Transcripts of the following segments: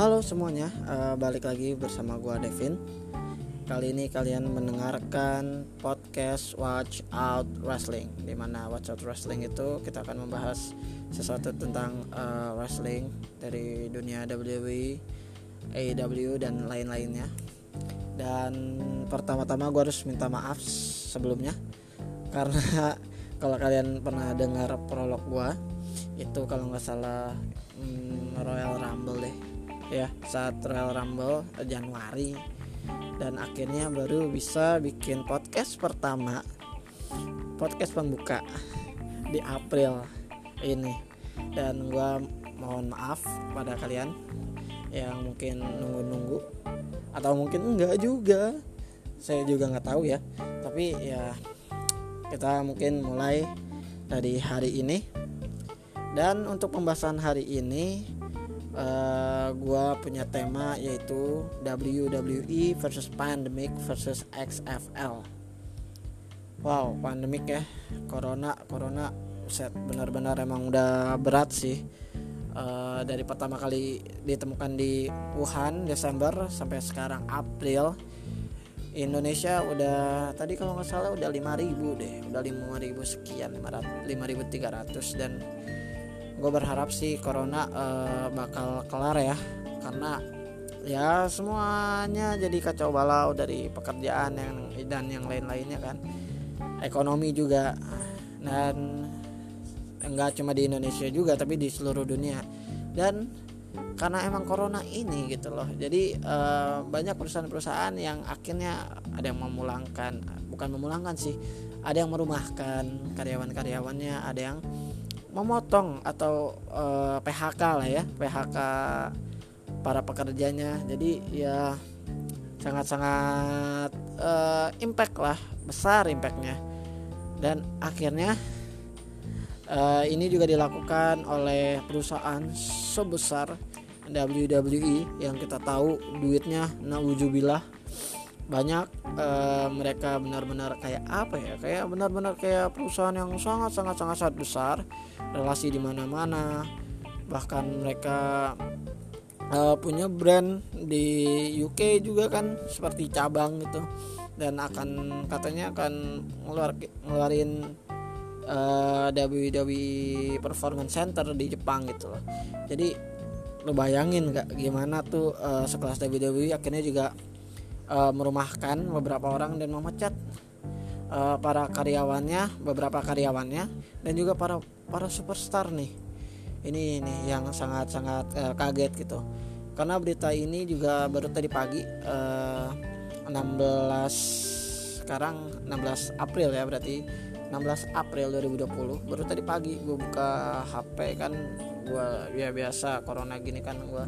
Halo semuanya, uh, balik lagi bersama gua Devin. Kali ini kalian mendengarkan podcast Watch Out Wrestling. Di mana Watch Out Wrestling itu kita akan membahas sesuatu tentang uh, wrestling dari dunia WWE, AEW dan lain-lainnya. Dan pertama-tama gue harus minta maaf sebelumnya karena kalau kalian pernah dengar prolog gua itu kalau nggak salah hmm, Royal Rumble deh ya saat Royal Rumble Januari. Dan akhirnya baru bisa bikin podcast pertama podcast pembuka di April ini. Dan gue mohon maaf pada kalian yang mungkin nunggu-nunggu atau mungkin enggak juga. Saya juga nggak tahu ya. Tapi ya kita mungkin mulai dari hari ini. Dan untuk pembahasan hari ini uh, eh, gue punya tema yaitu WWE versus Pandemic versus XFL. Wow, pandemik ya, corona, corona, set benar-benar emang udah berat sih. Uh, dari pertama kali ditemukan di Wuhan Desember sampai sekarang April. Indonesia udah tadi kalau nggak salah udah 5000 deh. Udah 5000 sekian 5300 dan gue berharap sih corona uh, bakal kelar ya. Karena ya semuanya jadi kacau balau dari pekerjaan yang dan yang lain-lainnya kan. Ekonomi juga. Dan enggak cuma di Indonesia juga tapi di seluruh dunia. Dan karena emang corona ini gitu loh. Jadi uh, banyak perusahaan-perusahaan yang akhirnya ada yang memulangkan bukan memulangkan sih ada yang merumahkan karyawan-karyawannya ada yang memotong atau uh, eh, PHK lah ya PHK para pekerjanya. Jadi ya sangat-sangat uh, impact lah besar impactnya. Dan akhirnya uh, ini juga dilakukan oleh perusahaan sebesar WWE yang kita tahu duitnya naujubillah banyak uh, mereka benar-benar kayak apa ya kayak benar-benar kayak perusahaan yang sangat sangat sangat sangat besar relasi di mana-mana bahkan mereka uh, punya brand di UK juga kan seperti cabang gitu dan akan katanya akan ngeluar ngeluarin uh, eh, WWE Performance Center di Jepang gitu loh. Jadi lo bayangin gak gimana tuh uh, sekelas WWE akhirnya juga uh, merumahkan beberapa orang dan memecat uh, para karyawannya, beberapa karyawannya dan juga para para superstar nih. Ini ini yang sangat-sangat uh, kaget gitu. Karena berita ini juga baru tadi pagi uh, 16 sekarang 16 April ya berarti 16 April 2020 baru tadi pagi gue buka HP kan gue ya biasa corona gini kan gue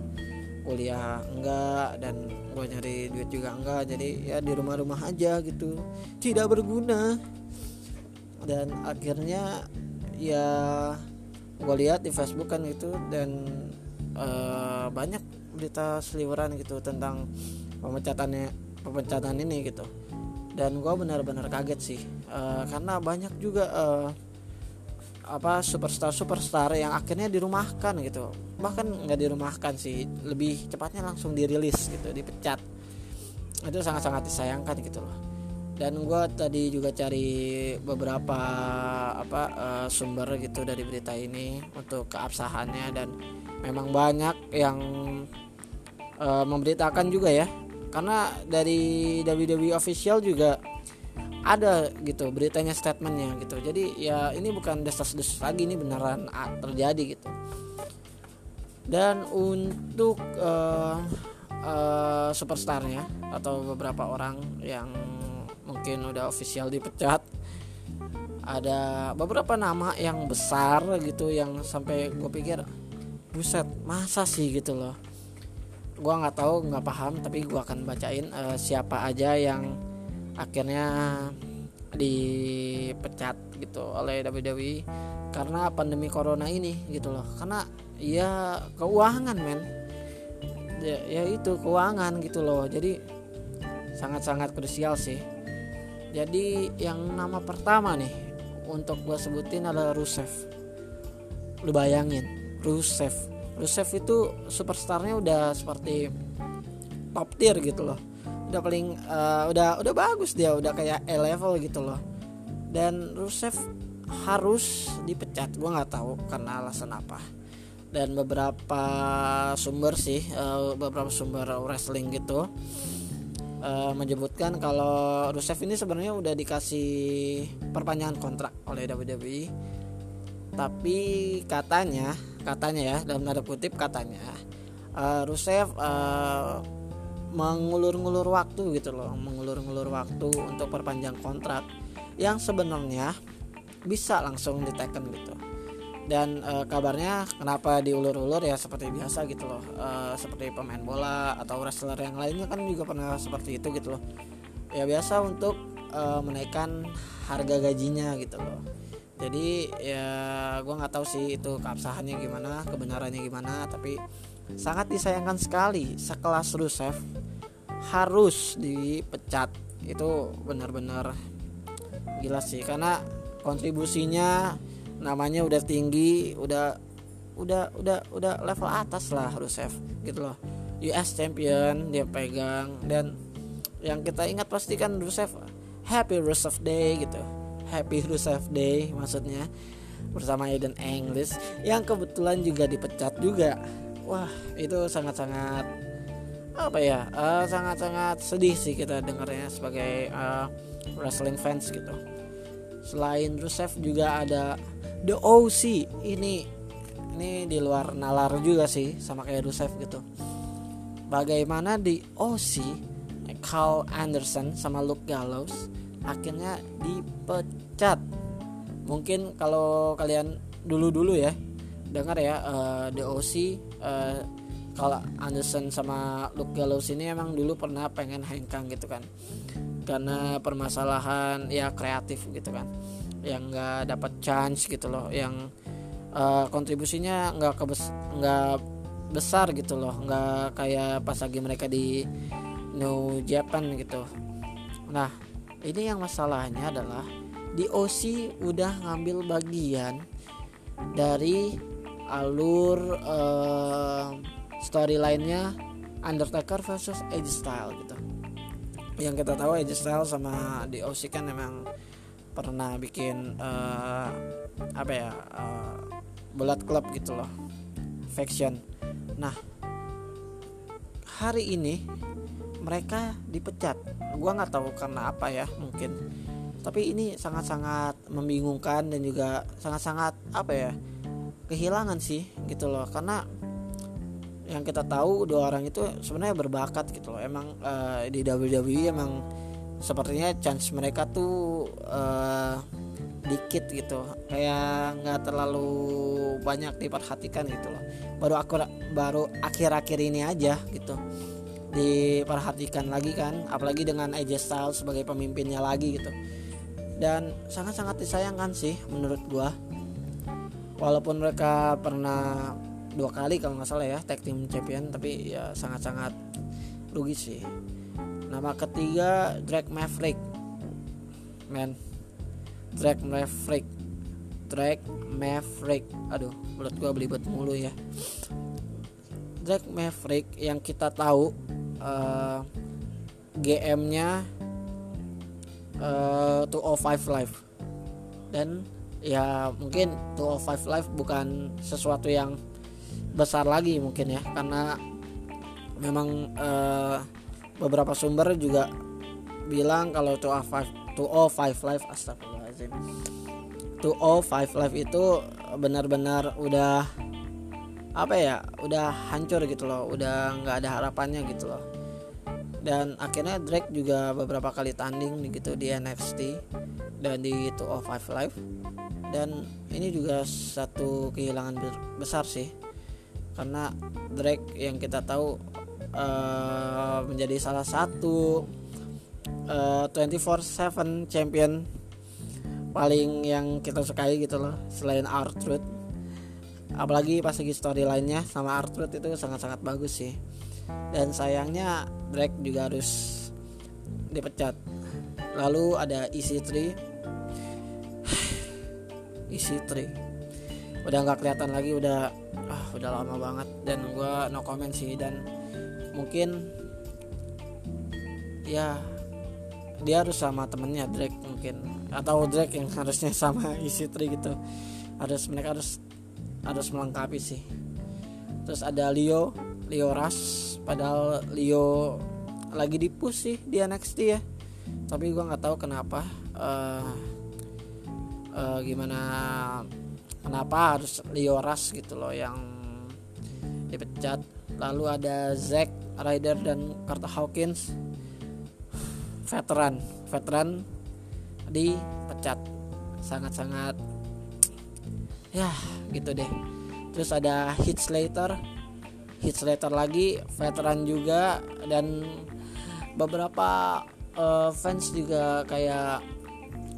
kuliah enggak dan gue nyari duit juga enggak jadi ya di rumah-rumah aja gitu. Tidak berguna. Dan akhirnya ya gue lihat di Facebook kan gitu dan uh, banyak berita seliweran gitu tentang pemecatannya pemecatan ini gitu. Dan gue benar-benar kaget sih uh, karena banyak juga uh, apa superstar superstar yang akhirnya dirumahkan gitu. Bahkan nggak dirumahkan sih lebih cepatnya langsung dirilis gitu dipecat. Itu sangat sangat disayangkan gitu loh. Dan gue tadi juga cari beberapa apa uh, sumber gitu dari berita ini untuk keabsahannya. Dan memang banyak yang uh, memberitakan juga ya. Karena dari WWE official juga ada gitu beritanya statementnya gitu. Jadi ya ini bukan desas-desus lagi ini beneran terjadi gitu. Dan untuk uh, uh, superstarnya atau beberapa orang yang mungkin udah official dipecat ada beberapa nama yang besar gitu yang sampai gue pikir buset masa sih? gitu loh. Gue nggak tahu nggak paham tapi gue akan bacain uh, siapa aja yang akhirnya dipecat gitu oleh WWE karena pandemi corona ini gitu loh. Karena ya keuangan men. Ya, ya itu keuangan gitu loh. Jadi sangat-sangat krusial sih. Jadi yang nama pertama nih untuk gue sebutin adalah Rusev. Lu bayangin Rusev. Rusev itu superstarnya udah seperti top tier gitu loh udah paling uh, udah udah bagus dia udah kayak A level gitu loh. Dan Rusev harus dipecat gue nggak tahu karena alasan apa. Dan beberapa sumber sih uh, beberapa sumber wrestling gitu uh, menyebutkan kalau Rusev ini sebenarnya udah dikasih perpanjangan kontrak oleh WWE tapi katanya katanya ya dalam tanda kutip katanya uh, Rusev uh, mengulur-ngulur waktu gitu loh mengulur-ngulur waktu untuk perpanjang kontrak yang sebenarnya bisa langsung diteken gitu. Dan e, kabarnya kenapa diulur-ulur ya seperti biasa gitu loh e, seperti pemain bola atau wrestler yang lainnya kan juga pernah seperti itu gitu loh. Ya biasa untuk e, menaikkan harga gajinya gitu loh. Jadi ya gue nggak tahu sih itu keabsahannya gimana kebenarannya gimana tapi sangat disayangkan sekali sekelas Rusev harus dipecat. Itu benar-benar gila sih karena kontribusinya namanya udah tinggi udah udah udah udah level atas lah Rusev gitu loh. US champion dia pegang dan yang kita ingat pasti kan Rusev Happy Rusev Day gitu. Happy Rusev Day maksudnya bersama Eden English yang kebetulan juga dipecat juga wah itu sangat-sangat apa ya uh, sangat-sangat sedih sih kita dengarnya sebagai uh, wrestling fans gitu. Selain Rusev juga ada The OC ini ini di luar nalar juga sih sama kayak Rusev gitu. Bagaimana di OC Carl Anderson sama Luke Gallows akhirnya dipecat. Mungkin kalau kalian dulu-dulu ya dengar ya uh, The OC uh, kalau Anderson sama Luke Gallows ini emang dulu pernah pengen hengkang gitu kan. Karena permasalahan ya kreatif gitu kan. Yang nggak dapat chance gitu loh. Yang uh, kontribusinya nggak kebes nggak besar gitu loh. Nggak kayak pas lagi mereka di New Japan gitu. Nah ini yang masalahnya adalah di OC udah ngambil bagian dari alur uh, storylinenya Undertaker versus Edge Style gitu. Yang kita tahu Edge Style sama di OC kan memang pernah bikin uh, apa ya uh, bulat klub gitu loh faction. Nah hari ini mereka dipecat. Gua nggak tahu karena apa ya mungkin. Tapi ini sangat-sangat membingungkan dan juga sangat-sangat apa ya kehilangan sih gitu loh. Karena yang kita tahu dua orang itu sebenarnya berbakat gitu loh. Emang uh, di WWE emang sepertinya chance mereka tuh uh, dikit gitu. Kayak nggak terlalu banyak diperhatikan gitu loh. Baru aku baru akhir-akhir ini aja gitu diperhatikan lagi kan. Apalagi dengan AJ Styles sebagai pemimpinnya lagi gitu. Dan sangat-sangat disayangkan sih menurut gua walaupun mereka pernah dua kali kalau nggak salah ya tag team champion tapi ya sangat-sangat rugi sih. Nama ketiga Drake Maverick. Men Drake Maverick. Drake Maverick. Aduh mulut gua belibet mulu ya. Drake Maverick yang kita tahu uh, GM-nya uh, 205 Live. Dan ya mungkin 205 Live bukan sesuatu yang besar lagi mungkin ya. Karena memang uh, beberapa sumber juga bilang kalau 205 205 live astagfirullahaladzim. 205 live itu benar-benar udah apa ya udah hancur gitu loh. Udah nggak ada harapannya gitu loh dan akhirnya Drake juga beberapa kali tanding gitu di NXT dan di 205 live. Dan ini juga satu kehilangan besar sih. Karena Drake yang kita tahu uh, menjadi salah satu uh, 24/7 champion paling yang kita sukai gitu loh selain Artruth. Apalagi pas lagi story lainnya sama Artruth itu sangat-sangat bagus sih. Dan sayangnya Drake juga harus dipecat. Lalu ada EC3 EC3 udah nggak kelihatan lagi udah ah udah lama banget. Dan gue no comment sih dan mungkin ya dia harus sama temennya Drake mungkin. Atau Drake yang harusnya sama isi tri gitu. Harus mereka harus harus melengkapi sih terus ada Leo Leo Rush padahal Leo lagi di push sih di NXT ya. Tapi gue nggak tahu kenapa uh, uh, gimana kenapa harus Leo Rush gitu loh yang dipecat. Lalu ada Zack Ryder dan Carter Hawkins. Veteran veteran dipecat. Sangat-sangat ya gitu deh terus ada Heath Slater. Heath Slater lagi veteran juga dan beberapa uh, fans juga kayak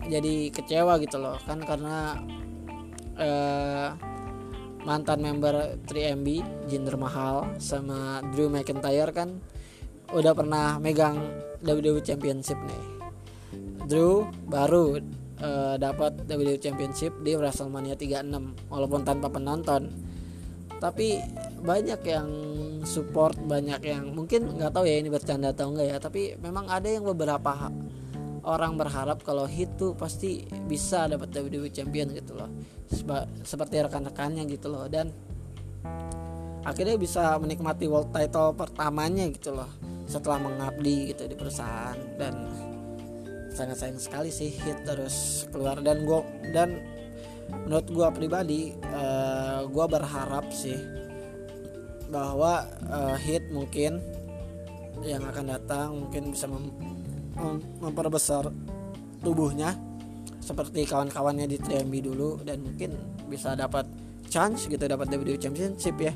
jadi kecewa gitu loh. Kan karena uh, mantan member 3MB Jinder Mahal sama Drew McIntyre kan udah pernah megang WWE Championship nih. Drew baru uh, dapat WWE Championship di WrestleMania 36 walaupun tanpa penonton. Tapi banyak yang support banyak yang mungkin nggak tahu ya ini bercanda atau enggak ya tapi memang ada yang beberapa orang berharap kalau hit tuh pasti bisa dapat WWE Champion gitu loh. Seperti rekan-rekannya gitu loh. Dan akhirnya bisa menikmati world title pertamanya gitu loh setelah mengabdi gitu di perusahaan. Dan sangat sayang sekali sih hit terus keluar. Dan gue dan menurut gue pribadi uh, eh, gue berharap sih bahwa uh, hit mungkin yang akan datang mungkin bisa mem mem memperbesar tubuhnya seperti kawan-kawannya di 3MB dulu dan mungkin bisa dapat chance gitu dapat WWE Championship ya.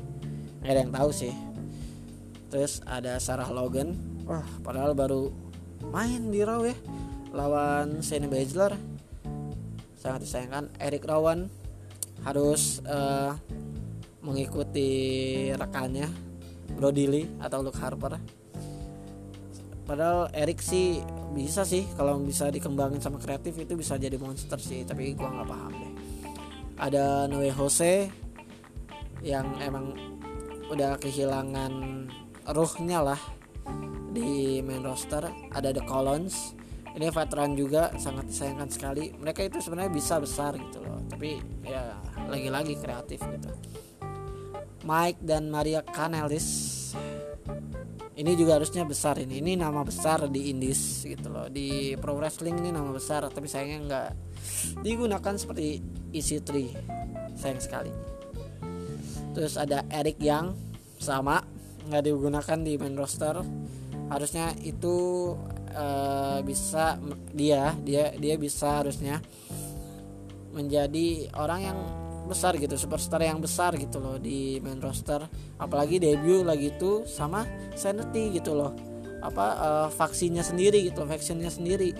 Nggak ada yang tahu sih. Terus ada Sarah Logan. Wah padahal baru main di Raw ya lawan Shayna Baszler. Sangat disayangkan. Eric Rowan harus uh, mengikuti rekannya Brody Lee atau Luke Harper. Padahal Eric sih bisa sih kalau bisa dikembangin sama kreatif itu bisa jadi monster sih tapi gua nggak paham deh. Ada Noe Jose yang emang udah kehilangan ruhnya lah di main roster. Ada The Colons ini veteran juga sangat disayangkan sekali. Mereka itu sebenarnya bisa besar gitu loh. Tapi ya lagi-lagi kreatif gitu. Mike dan Maria Kanelis ini juga harusnya besar ini. Ini nama besar di Indies gitu loh. Di pro wrestling ini nama besar tapi sayangnya nggak digunakan seperti EC3 sayang sekali. Terus ada Eric Yang sama. Nggak digunakan di main roster. Harusnya itu uh, bisa dia dia dia bisa harusnya menjadi orang yang besar gitu superstar yang besar gitu loh di main roster. Apalagi debut lagi itu sama Sanity gitu loh. Apa uh, vaksinnya sendiri gitu vaksinnya sendiri.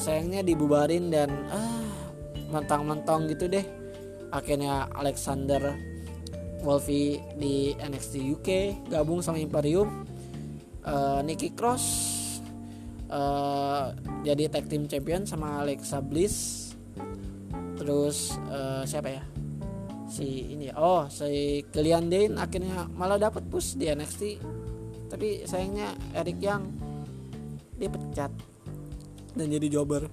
Sayangnya dibubarin dan ah mentang-mentang gitu deh. Akhirnya Alexander Wolfie di NXT UK gabung sama Imperium. Uh, Nikki Cross uh, jadi tag team champion sama Alexa Bliss. Terus uh, siapa ya? Si ini ya. Oh si Killian Dane akhirnya malah dapat push di NXT tapi sayangnya Eric Young dipecat. Dan jadi jobber.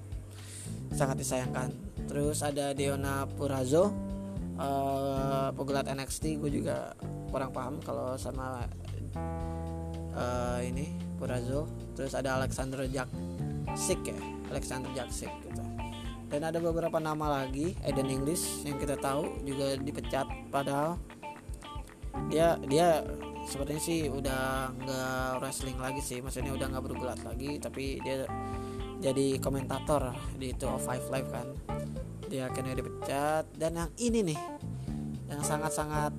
Sangat disayangkan. Terus ada Deona Purazo uh, pegulat NXT gue juga kurang paham kalau sama uh, ini Purazo terus ada Alexander Jaksik ya Alexander Jaksik gitu. Dan ada beberapa nama lagi Eden English yang kita tahu juga dipecat padahal dia dia sepertinya sih udah nggak wrestling lagi sih maksudnya udah nggak bergulat lagi tapi dia jadi komentator di itu Five Live kan. Dia akhirnya dipecat dan yang ini nih yang sangat-sangat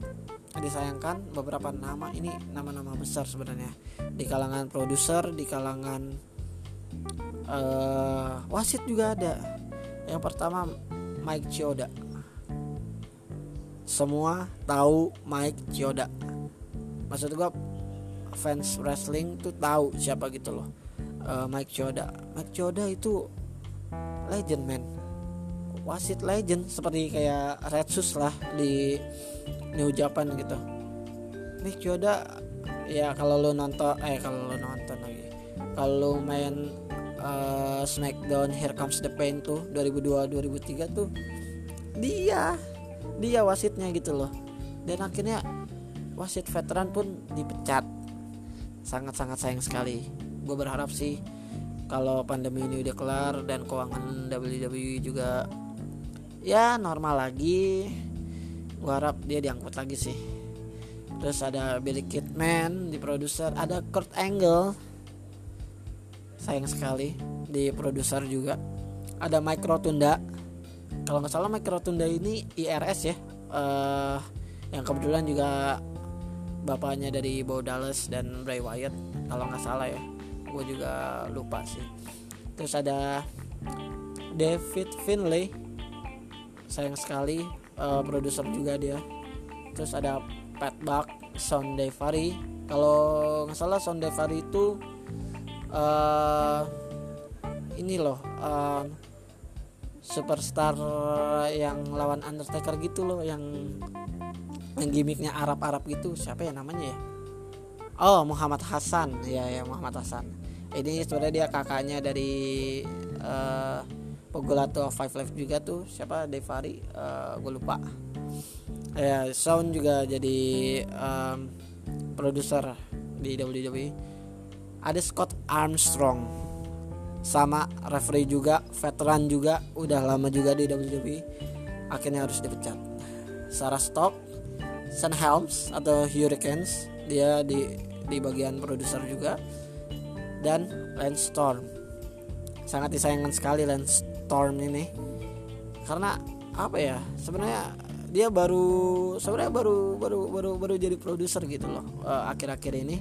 disayangkan beberapa nama. Ini nama-nama besar sebenarnya. Di kalangan produser di kalangan uh, wasit juga ada. Yang pertama Mike Chioda. Semua tahu Mike Chioda. Maksud gua fans wrestling tuh tahu siapa gitu loh uh, Mike Chioda. Mike Chioda itu legend man wasit legend seperti kayak Redsus lah di New Japan gitu. Nick Yoda ya kalau lo nonton eh kalau lo nonton lagi. Kalau main uh, Smackdown Here Comes the Pain tuh 2002 2003 tuh dia dia wasitnya gitu loh. Dan akhirnya wasit veteran pun dipecat. Sangat-sangat sayang sekali. Gue berharap sih kalau pandemi ini udah kelar dan keuangan WWE juga ya normal lagi. Gue harap dia diangkut lagi sih. Terus ada Billy Kidman di produser ada Kurt Angle. Sayang sekali di produser juga. Ada Mike Rotunda. Kalau nggak salah Mike Rotunda ini IRS ya. Uh, yang kebetulan juga bapaknya dari Bo Dallas dan Bray Wyatt. Kalau nggak salah ya gue juga lupa sih. Terus ada David Finlay sayang sekali uh, produser juga dia. Terus ada Pat Buck Son Devari kalau nggak salah Son Devari itu uh, ini loh uh, superstar yang lawan Undertaker gitu loh yang yang gimmicknya Arab-Arab gitu. Siapa ya namanya ya? Oh Muhammad Hasan ya ya Muhammad Hasan ini sebenarnya dia kakaknya dari Pogolato Five Live juga tuh. Siapa? Devari uh, gue lupa. Ya Sound juga jadi um, produser di WWE ada Scott Armstrong sama referee juga veteran juga udah lama juga di WWE akhirnya harus dipecat. Sarah Stock Sun Helms atau Hurricanes dia di di bagian produser juga. Dan Lance Storm. Sangat disayangkan sekali Lance Storm ini. Karena apa ya sebenarnya dia baru sebenarnya baru baru baru baru jadi produser gitu loh eh, akhir-akhir uh, ini.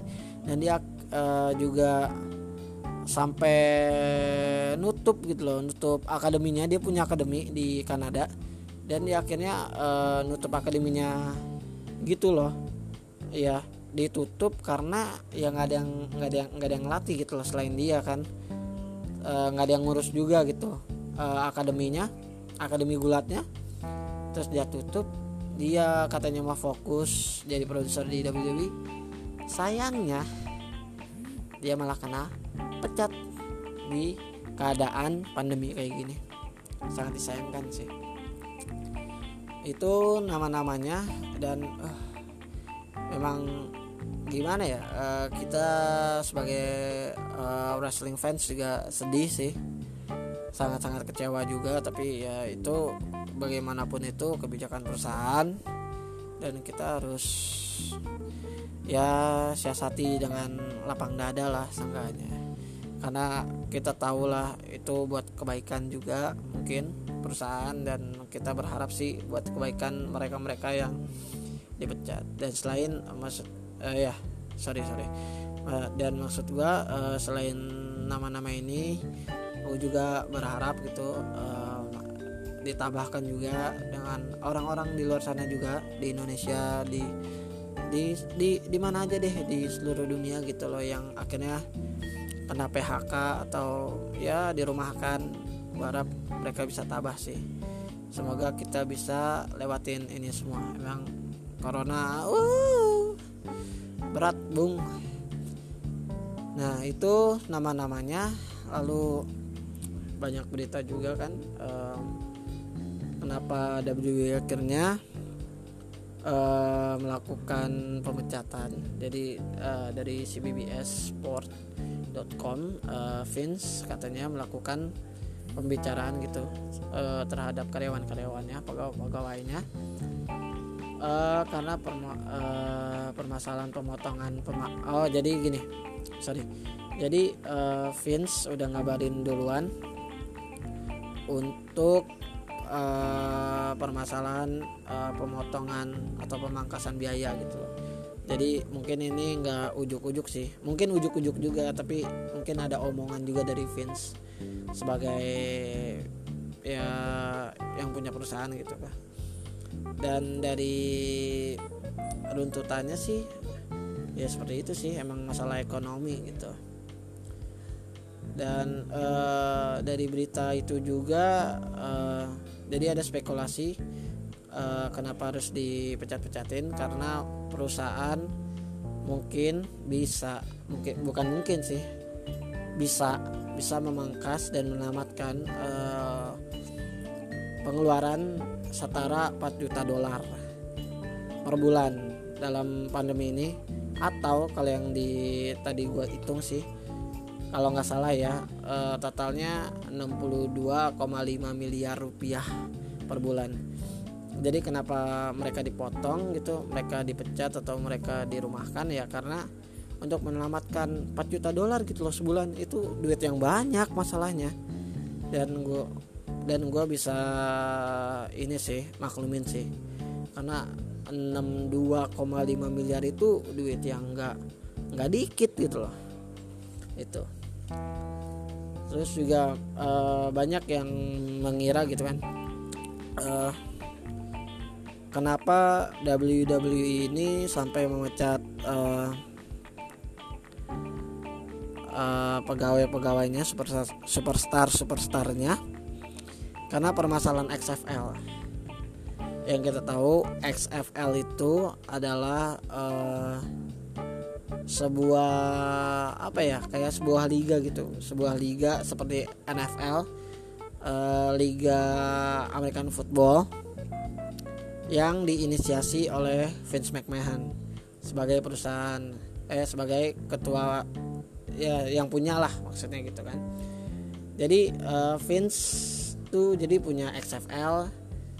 Dan dia uh, juga sampai nutup gitu loh nutup akademinya. Dia punya akademi di Kanada. Dan dia akhirnya uh, nutup akademinya gitu loh. Ya ditutup karena ya nggak ada yang nggak ada yang nggak ada yang ngelatih gitu loh selain dia kan. Nggak uh, ada yang ngurus juga gitu uh, akademinya akademi gulatnya. Terus dia tutup. Dia katanya mau fokus jadi produser di WWE sayangnya dia malah kena pecat di keadaan pandemi kayak gini. Sangat disayangkan sih. Itu nama-namanya dan uh, memang gimana ya uh, kita sebagai uh, wrestling fans juga sedih sih sangat-sangat kecewa juga tapi ya itu bagaimanapun itu kebijakan perusahaan. Dan kita harus ya siasati dengan lapang dada lah seenggaknya. Karena kita tahu lah itu buat kebaikan juga mungkin perusahaan dan kita berharap sih buat kebaikan mereka-mereka yang dipecat. Dan selain maksud uh, ya sorry sorry. Uh, dan maksud gua uh, selain nama-nama ini gua juga berharap gitu uh, ditambahkan juga dengan orang-orang di luar sana juga di Indonesia di di di di mana aja deh di seluruh dunia gitu loh yang akhirnya kena PHK atau ya dirumahkan. Harap mereka bisa tabah sih. Semoga kita bisa lewatin ini semua. Emang corona uh, berat bung. Nah itu nama-namanya. Lalu banyak berita juga kan um, kenapa WWE akhirnya uh, melakukan pemecatan. Jadi uh, dari CBBS Sport.com uh, Vince katanya melakukan pembicaraan gitu uh, terhadap karyawan-karyawannya pegawai-pegawainya uh, karena perma uh, permasalahan pemotongan pema oh jadi gini sorry. Jadi uh, Vince udah ngabarin duluan untuk uh, permasalahan uh, pemotongan atau pemangkasan biaya gitu. Jadi mungkin ini nggak ujuk-ujuk sih. Mungkin ujuk-ujuk juga tapi mungkin ada omongan juga dari Vince sebagai ya yang punya perusahaan gitu kan dan dari runtutannya sih ya seperti itu sih emang masalah ekonomi gitu dan uh, dari berita itu juga uh, jadi ada spekulasi uh, kenapa harus dipecat-pecatin? Karena perusahaan mungkin bisa mungkin bukan mungkin sih bisa bisa memangkas dan menamatkan uh, pengeluaran setara 4 juta dolar per bulan dalam pandemi ini. Atau kalau yang di tadi gue hitung sih kalau nggak salah ya uh, totalnya 62,5 miliar rupiah per bulan. Jadi kenapa mereka dipotong gitu mereka dipecat atau mereka dirumahkan ya? Karena untuk menyelamatkan 4 juta dolar gitu loh sebulan itu duit yang banyak masalahnya. Dan gue dan gue bisa ini sih maklumin sih. Karena 62,5 miliar itu duit yang nggak nggak dikit gitu loh. Itu terus juga uh, banyak yang mengira gitu kan uh, kenapa WWE ini sampai memecat uh, uh, pegawai-pegawainya superstar superstar superstarnya karena permasalahan XFL yang kita tahu XFL itu adalah uh, sebuah apa ya kayak sebuah liga gitu sebuah liga seperti NFL uh, eh, liga American Football yang diinisiasi oleh Vince McMahon sebagai perusahaan eh sebagai ketua ya yang punya lah maksudnya gitu kan jadi uh, Vince tuh jadi punya XFL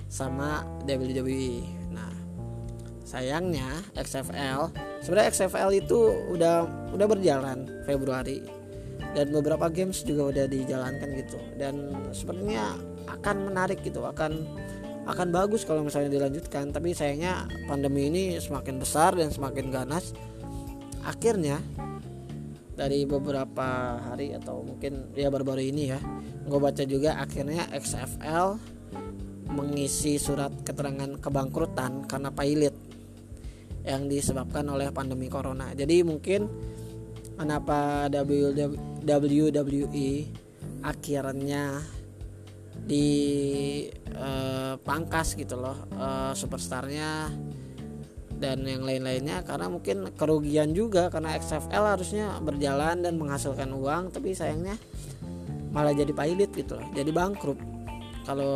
sama WWE. Sayangnya XFL sebenarnya XFL itu udah udah berjalan Februari. Dan beberapa games juga udah dijalankan gitu. Dan sepertinya akan menarik gitu akan akan bagus kalau misalnya dilanjutkan. Tapi sayangnya pandemi ini semakin besar dan semakin ganas. Akhirnya dari beberapa hari atau mungkin ya baru-baru ini ya gue baca juga akhirnya XFL mengisi surat keterangan kebangkrutan karena pailit yang disebabkan oleh pandemi corona. Jadi mungkin kenapa WWE akhirnya dipangkas eh, gitu loh uh, superstarnya dan yang lain-lainnya. Karena mungkin kerugian juga karena XFL harusnya berjalan dan menghasilkan uang tapi sayangnya malah jadi pailit gitu loh jadi bangkrut. Kalau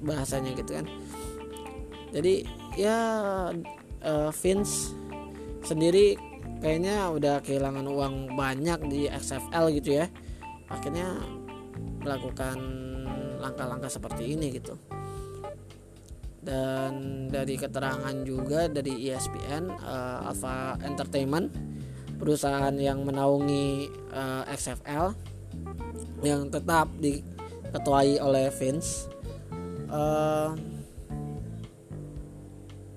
bahasanya gitu kan. Jadi ya uh, Vince sendiri kayaknya udah kehilangan uang banyak di XFL gitu ya. Akhirnya melakukan langkah-langkah seperti ini gitu. Dan dari keterangan juga dari ESPN uh, eh, Alpha Entertainment perusahaan yang menaungi uh, eh, XFL yang tetap di diketuai oleh Vince uh,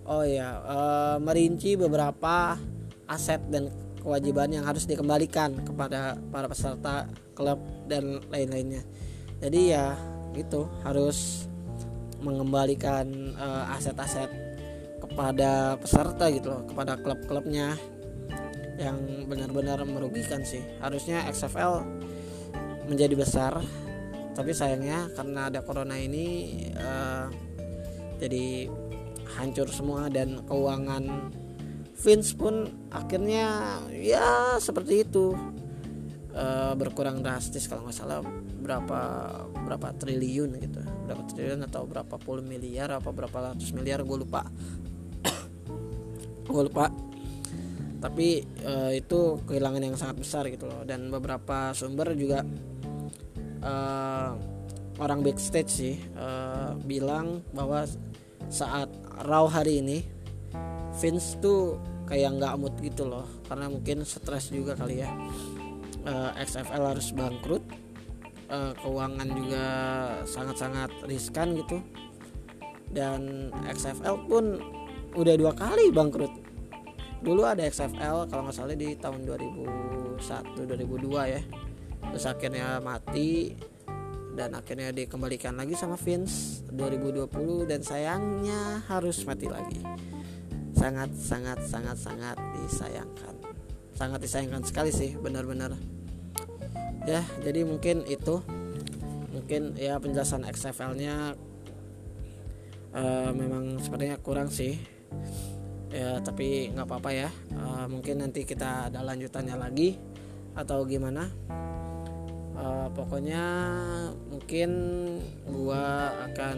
oh ya uh, merinci beberapa aset dan kewajiban yang harus dikembalikan kepada para peserta klub dan lain-lainnya. Jadi ya itu harus mengembalikan uh, aset-aset kepada peserta gitu loh kepada klub-klubnya yang benar-benar merugikan sih. Harusnya XFL menjadi besar tapi sayangnya karena ada corona ini uh, jadi hancur semua dan keuangan Vince pun akhirnya ya seperti itu. Uh, berkurang drastis kalau nggak salah berapa berapa triliun gitu. Berapa triliun atau berapa puluh miliar apa berapa ratus miliar gue lupa. Gue lupa. Tapi uh, itu kehilangan yang sangat besar gitu loh. Dan beberapa sumber juga uh, orang backstage sih uh, bilang bahwa saat Raw hari ini Vince tuh kayak nggak mood gitu loh. Karena mungkin stres juga kali ya. Uh, eh, XFL harus bangkrut. Uh, keuangan juga sangat-sangat riskan gitu. Dan XFL pun udah dua kali bangkrut. Dulu ada XFL kalau nggak salah di tahun 2001 2002 ya. Terus akhirnya mati dan akhirnya dikembalikan lagi sama Vince 2020 dan sayangnya harus mati lagi. Sangat sangat sangat sangat disayangkan. Sangat disayangkan sekali sih benar-benar. Ya jadi mungkin itu. Mungkin ya penjelasan XFL nya uh, memang sepertinya kurang sih. Ya tapi nggak apa-apa ya. Uh, mungkin nanti kita ada lanjutannya lagi atau gimana uh, pokoknya mungkin gua akan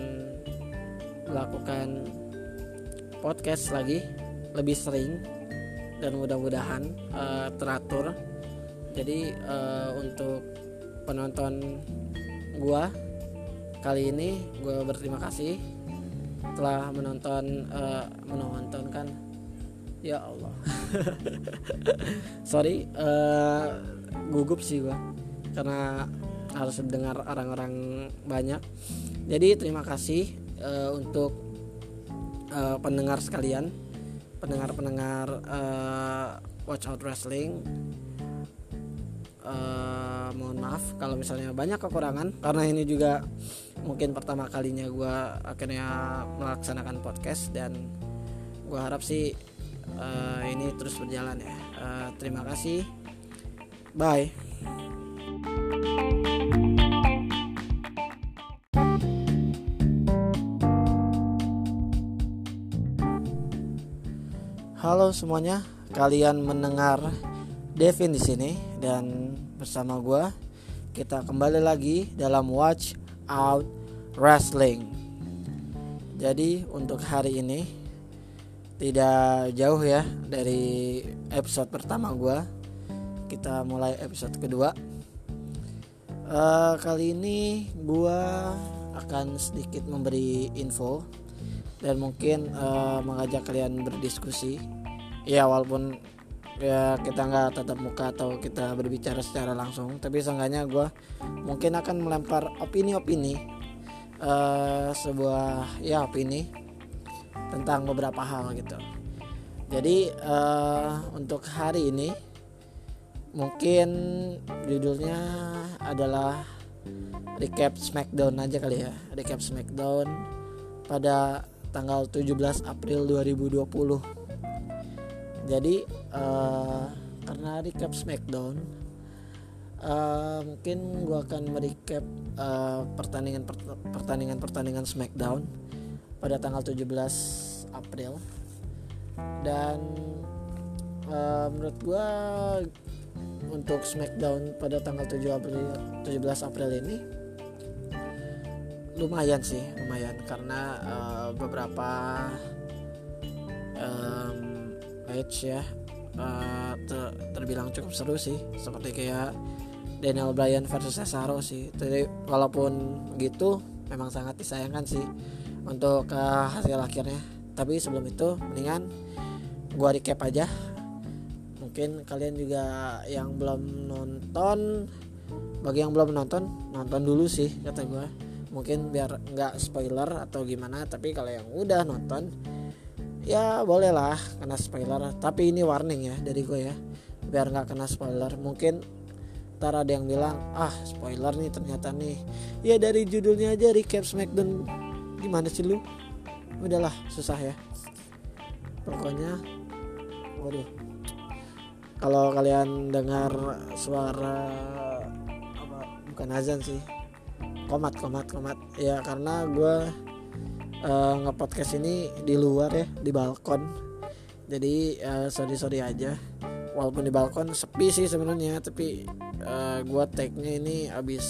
melakukan podcast lagi lebih sering dan mudah-mudahan uh, teratur. Jadi uh, untuk penonton gua kali ini gua berterima kasih telah menonton uh, menonton kan ya Allah. Sorry uh, gugup sih gua karena harus dengar orang-orang banyak. Jadi terima kasih uh, untuk uh, pendengar sekalian pendengar-pendengar uh, Watch Out Wrestling. Uh, mohon maaf kalau misalnya banyak kekurangan karena ini juga mungkin pertama kalinya gue akhirnya melaksanakan podcast dan gue harap sih uh, ini terus berjalan ya. Uh, terima kasih. Bye Halo semuanya, kalian mendengar Devin di sini dan bersama gue kita kembali lagi dalam Watch Out Wrestling. Jadi untuk hari ini tidak jauh ya dari episode pertama gue. Kita mulai episode kedua. Uh, kali ini gue akan sedikit memberi info dan mungkin uh, mengajak kalian berdiskusi. Ya walaupun ya kita nggak tatap muka atau kita berbicara secara langsung tapi seenggaknya gue mungkin akan melempar opini-opini uh, sebuah ya opini tentang beberapa hal gitu. Jadi uh, untuk hari ini mungkin judulnya adalah recap Smackdown aja kali ya. Recap Smackdown pada tanggal 17 April 2020 jadi uh, karena recap Smackdown uh, mungkin gue akan merecap uh, pertandingan pertandingan pertandingan Smackdown pada tanggal 17 April. Dan uh, menurut gue untuk Smackdown pada tanggal 7 April 17 April ini lumayan sih lumayan. Karena uh, beberapa um, match ya uh, ter terbilang cukup seru sih. Seperti kayak Daniel Bryan versus Cesaro sih. Jadi walaupun gitu memang sangat disayangkan sih untuk uh, hasil akhirnya. Tapi sebelum itu mendingan gua recap aja mungkin kalian juga yang belum nonton bagi yang belum nonton nonton dulu sih kata gua. Mungkin biar nggak spoiler atau gimana tapi kalau yang udah nonton ya bolehlah kena spoiler. Tapi ini warning ya dari gue ya biar nggak kena spoiler. Mungkin ntar ada yang bilang ah spoiler nih ternyata nih. Ya dari judulnya aja recap Smackdown. Gimana sih lu? Udahlah susah ya. Pokoknya waduh kalau kalian dengar suara apa bukan azan sih. Komat komat komat. Ya karena gue uh, ngepodcast ini di luar ya di balkon. Jadi uh, sorry sorry aja. Walaupun di balkon sepi sih sebenarnya tapi uh, eh, gue nya ini abis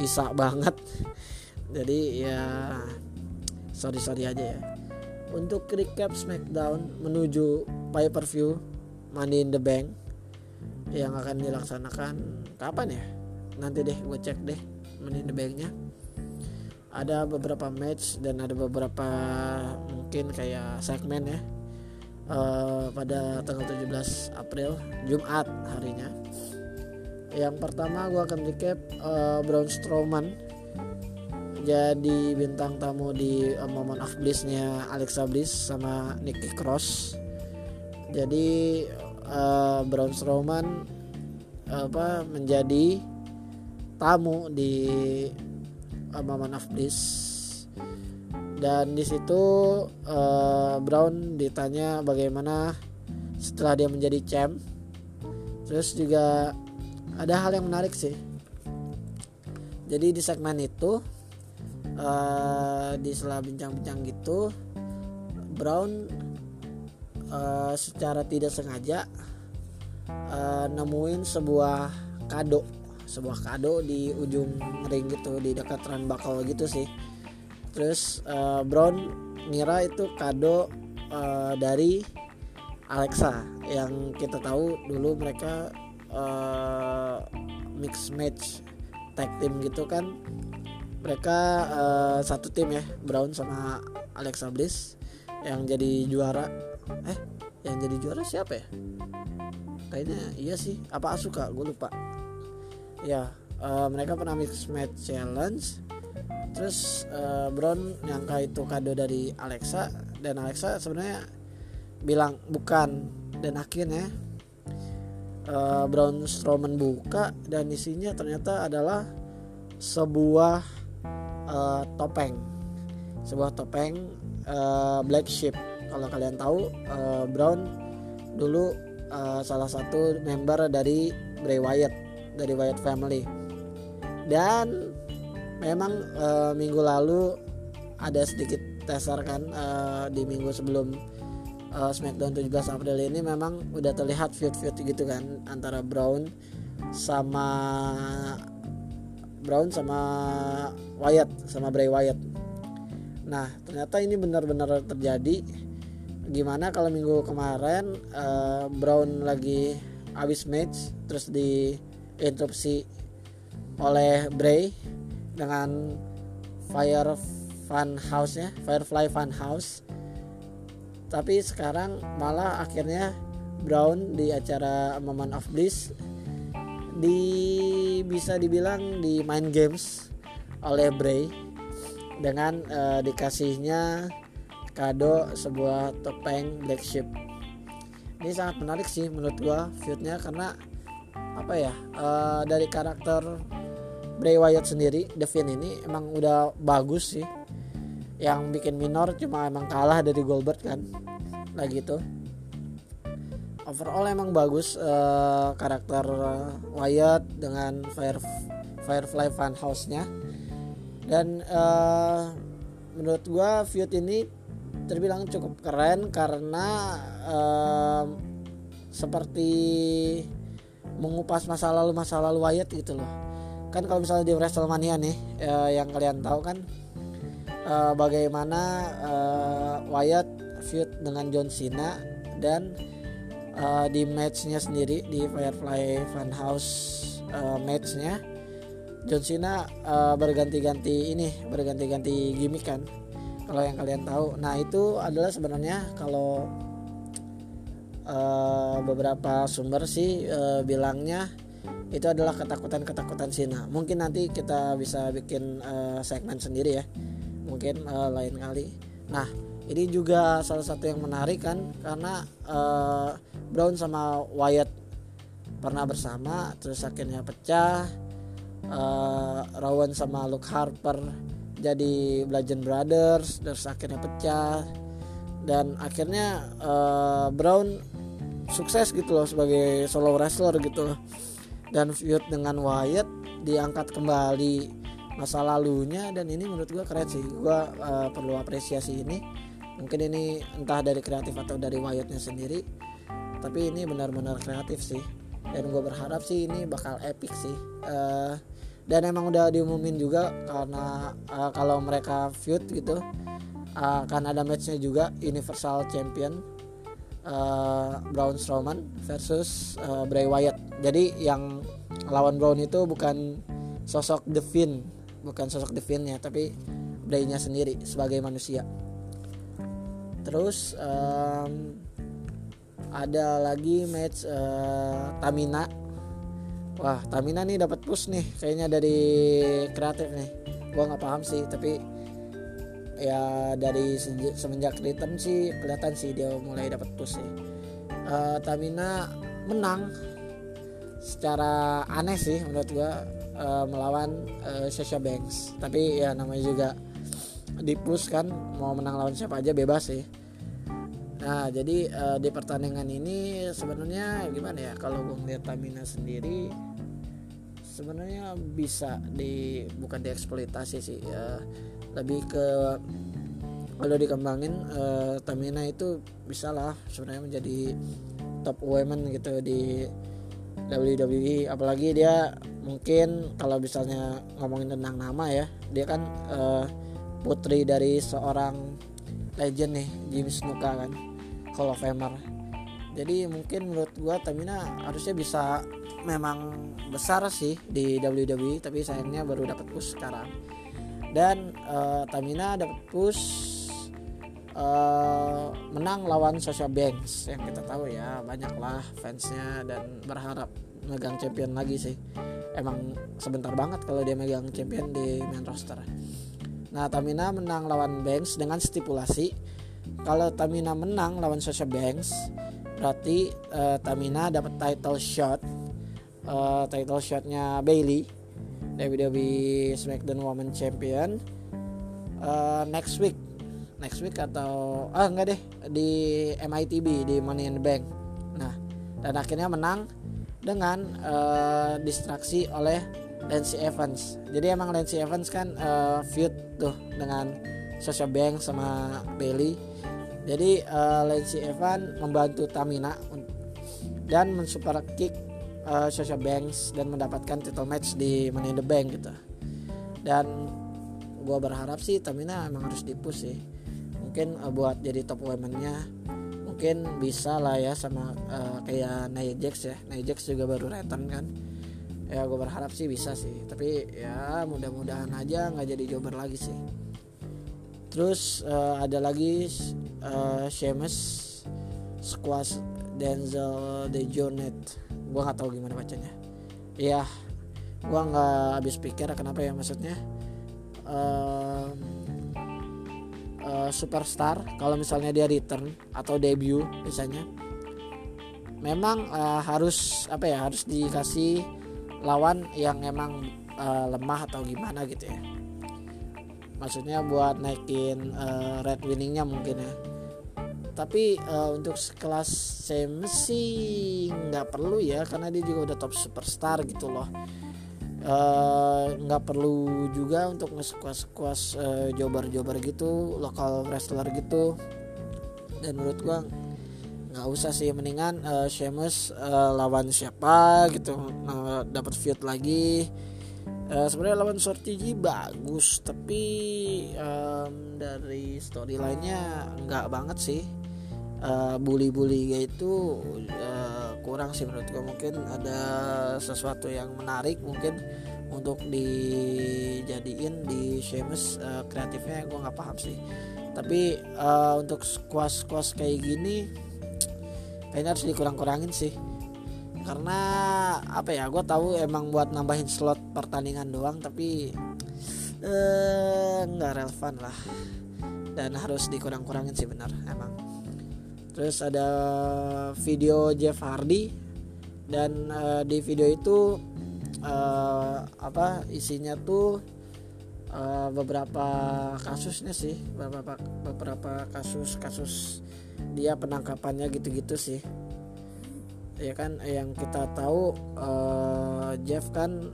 isak banget. Jadi ya sorry sorry aja ya. Untuk recap Smackdown menuju pay per view Money in the Bank yang akan dilaksanakan. Kapan ya? Nanti deh gue cek deh menit the banknya. Ada beberapa match dan ada beberapa mungkin kayak segmen ya. Uh, pada tanggal 17 April Jumat harinya. Yang pertama gue akan recap uh, Braun Strowman jadi bintang tamu di uh, Moment of Blissnya Alexa Bliss sama Nikki Cross jadi uh, Braun Strowman apa menjadi tamu di Maman of Bliss dan di situ uh, Brown ditanya bagaimana setelah dia menjadi champ. Terus juga ada hal yang menarik sih. Jadi di segmen itu uh, di sela bincang-bincang gitu Brown uh, secara tidak sengaja uh, nemuin sebuah kado. Sebuah kado di ujung ring gitu di dekat bakal gitu sih. Terus uh, Brown ngira itu kado uh, dari Alexa yang kita tahu dulu mereka uh, mix match tag team gitu kan. Mereka uh, satu tim ya Brown sama Alexa Bliss yang jadi juara eh yang jadi juara siapa ya? Kayaknya iya sih. Apa Asuka gue lupa. Ya uh, mereka pernah mix match challenge. Terus uh, Brown nyangka itu kado dari Alexa. Dan Alexa sebenarnya bilang bukan. Dan akhirnya uh, Brown Strowman buka dan isinya ternyata adalah sebuah uh, topeng. Sebuah topeng uh, black sheep kalau kalian tahu uh, Brown dulu uh, salah satu member dari Bray Wyatt dari Wyatt Family dan memang uh, minggu lalu ada sedikit teaser kan uh, di minggu sebelum uh, Smackdown 17 April ini memang udah terlihat feud-feud gitu kan antara Brown sama Brown sama Wyatt sama Bray Wyatt. Nah ternyata ini benar-benar terjadi. Gimana kalau minggu kemarin uh, Brown lagi habis match terus di interupsi oleh Bray dengan Fire Fun House nya Firefly Fun House. Tapi sekarang malah akhirnya Brown di acara Moment of Bliss di bisa dibilang di main games oleh Bray dengan uh, dikasihnya kado sebuah topeng black sheep. Ini sangat menarik sih menurut gua feudnya karena apa ya uh, dari karakter Bray Wyatt sendiri Devin ini emang udah bagus sih. Yang bikin minor cuma emang kalah dari Goldberg kan lagi itu overall emang bagus uh, karakter Wyatt dengan Fire Firefly Funhouse nya dan uh, menurut gua feud ini terbilang cukup keren karena uh, seperti mengupas masa lalu masa lalu Wyatt gitu loh. Kan kalau misalnya di Wrestlemania nih uh, yang kalian tahu kan uh, bagaimana uh, Wyatt feud dengan John Cena dan uh, di matchnya sendiri di Firefly Funhouse uh, matchnya John Cena uh, berganti-ganti ini berganti-ganti gimmick kan kalau yang kalian tahu nah itu adalah sebenarnya kalau uh, beberapa sumber sih uh, bilangnya itu adalah ketakutan-ketakutan Cina. Mungkin nanti kita bisa bikin uh, segmen sendiri ya. Mungkin uh, lain kali. Nah, ini juga salah satu yang menarik kan karena uh, Brown sama Wyatt pernah bersama terus akhirnya pecah. Uh, Rowan sama Luke Harper jadi Bludgeon Brothers terus akhirnya pecah. Dan akhirnya uh, Brown sukses gitu loh sebagai solo wrestler gitu loh. Dan feud dengan Wyatt diangkat kembali masa lalunya dan ini menurut gue keren sih. Gue uh, perlu apresiasi ini. Mungkin ini entah dari kreatif atau dari Wyattnya sendiri tapi ini benar-benar kreatif sih. Dan gue berharap sih ini bakal epic sih. Uh, dan emang udah diumumin juga karena uh, kalau mereka feud gitu uh, akan ada matchnya juga Universal Champion uh, Braun Strowman versus uh, Bray Wyatt. Jadi yang lawan Braun itu bukan sosok The Finn, bukan sosok The Finn ya, tapi Bray-nya sendiri sebagai manusia. Terus um, ada lagi match uh, Tamina. Wah, Tamina nih dapat push nih. Kayaknya dari kreatif nih. Gua nggak paham sih, tapi ya dari semenjak return sih kelihatan sih dia mulai dapat push sih. Uh, Tamina menang secara aneh sih menurut gua uh, melawan uh, Sasha Banks. Tapi ya namanya juga di push kan mau menang lawan siapa aja bebas sih nah jadi uh, di pertandingan ini sebenarnya gimana ya kalau gue ngeliat Tamina sendiri sebenarnya bisa di bukan dieksploitasi sih ya lebih ke kalau dikembangin uh, Tamina itu bisa lah sebenarnya menjadi top women gitu di WWE apalagi dia mungkin kalau misalnya ngomongin tentang nama ya dia kan uh, putri dari seorang legend nih Jimmy Snuka kan Hall of Famer jadi mungkin menurut gua Tamina harusnya bisa memang besar sih di WWE tapi sayangnya baru dapat push sekarang. Dan uh, Tamina dapat push uh, menang lawan Sasha Banks. Yang kita tahu ya banyaklah fansnya dan berharap megang champion lagi sih. Emang sebentar banget kalau dia megang champion di main roster. Nah Tamina menang lawan Banks dengan stipulasi kalau Tamina menang lawan Sasha Banks berarti uh, Tamina dapat title shot uh, title shotnya Bailey WWE SmackDown Women Champion. Uh, next week next week atau ah enggak deh di MITB di Money in the Bank. Nah dan akhirnya menang dengan uh, distraksi oleh Lacey Evans. Jadi emang Lacey Evans kan uh, feud tuh dengan Sasha Banks sama Bailey jadi uh, Lacey Evans membantu Tamina dan mensuper kick uh, Sasha Banks dan mendapatkan title match di Money in the Bank gitu. Dan gue berharap sih Tamina emang harus dipus sih. Mungkin uh, buat jadi top womennya mungkin bisa lah ya sama uh, kayak Nia Jax ya. Nia Jax juga baru return kan. Ya gue berharap sih bisa sih. Tapi ya mudah-mudahan aja nggak jadi jobber lagi sih. Terus uh, ada lagi uh, Sheamus Squash Denzel Dejonet gue nggak tahu gimana bacanya. Ya gue nggak habis pikir kenapa ya maksudnya. Uh, uh, superstar kalau misalnya dia return atau debut misalnya memang uh, harus apa ya harus dikasih lawan yang emang uh, lemah atau gimana gitu ya. Maksudnya buat naikin uh, red winningnya mungkin ya tapi uh, untuk kelas Sam sih nggak perlu ya karena dia juga udah top superstar gitu loh. Eh, nggak uh, perlu juga untuk nge-squash uh, jobar-jobar gitu lokal wrestler gitu. Dan menurut gua nggak usah sih mendingan uh, Sheamus uh, lawan siapa gitu uh, dapat feud lagi. Uh, sebenarnya lawan Sortiji bagus tapi um, dari storylinenya nggak banget sih uh, bully-bully itu uh, kurang sih menurut gue mungkin ada sesuatu yang menarik mungkin untuk dijadiin di Sheamus uh, kreatifnya. Gue nggak paham sih. Tapi uh, untuk squash squash kayak gini kayaknya harus dikurang-kurangin sih. Karena apa ya gue tahu emang buat nambahin slot pertandingan doang tapi nggak uh, relevan lah. Dan harus dikurang-kurangin sih benar emang terus ada video Jeff Hardy dan uh, di video itu uh, apa isinya tuh uh, beberapa kasusnya sih beberapa beberapa kasus kasus dia penangkapannya gitu-gitu sih. Ya kan yang kita tahu uh, Jeff kan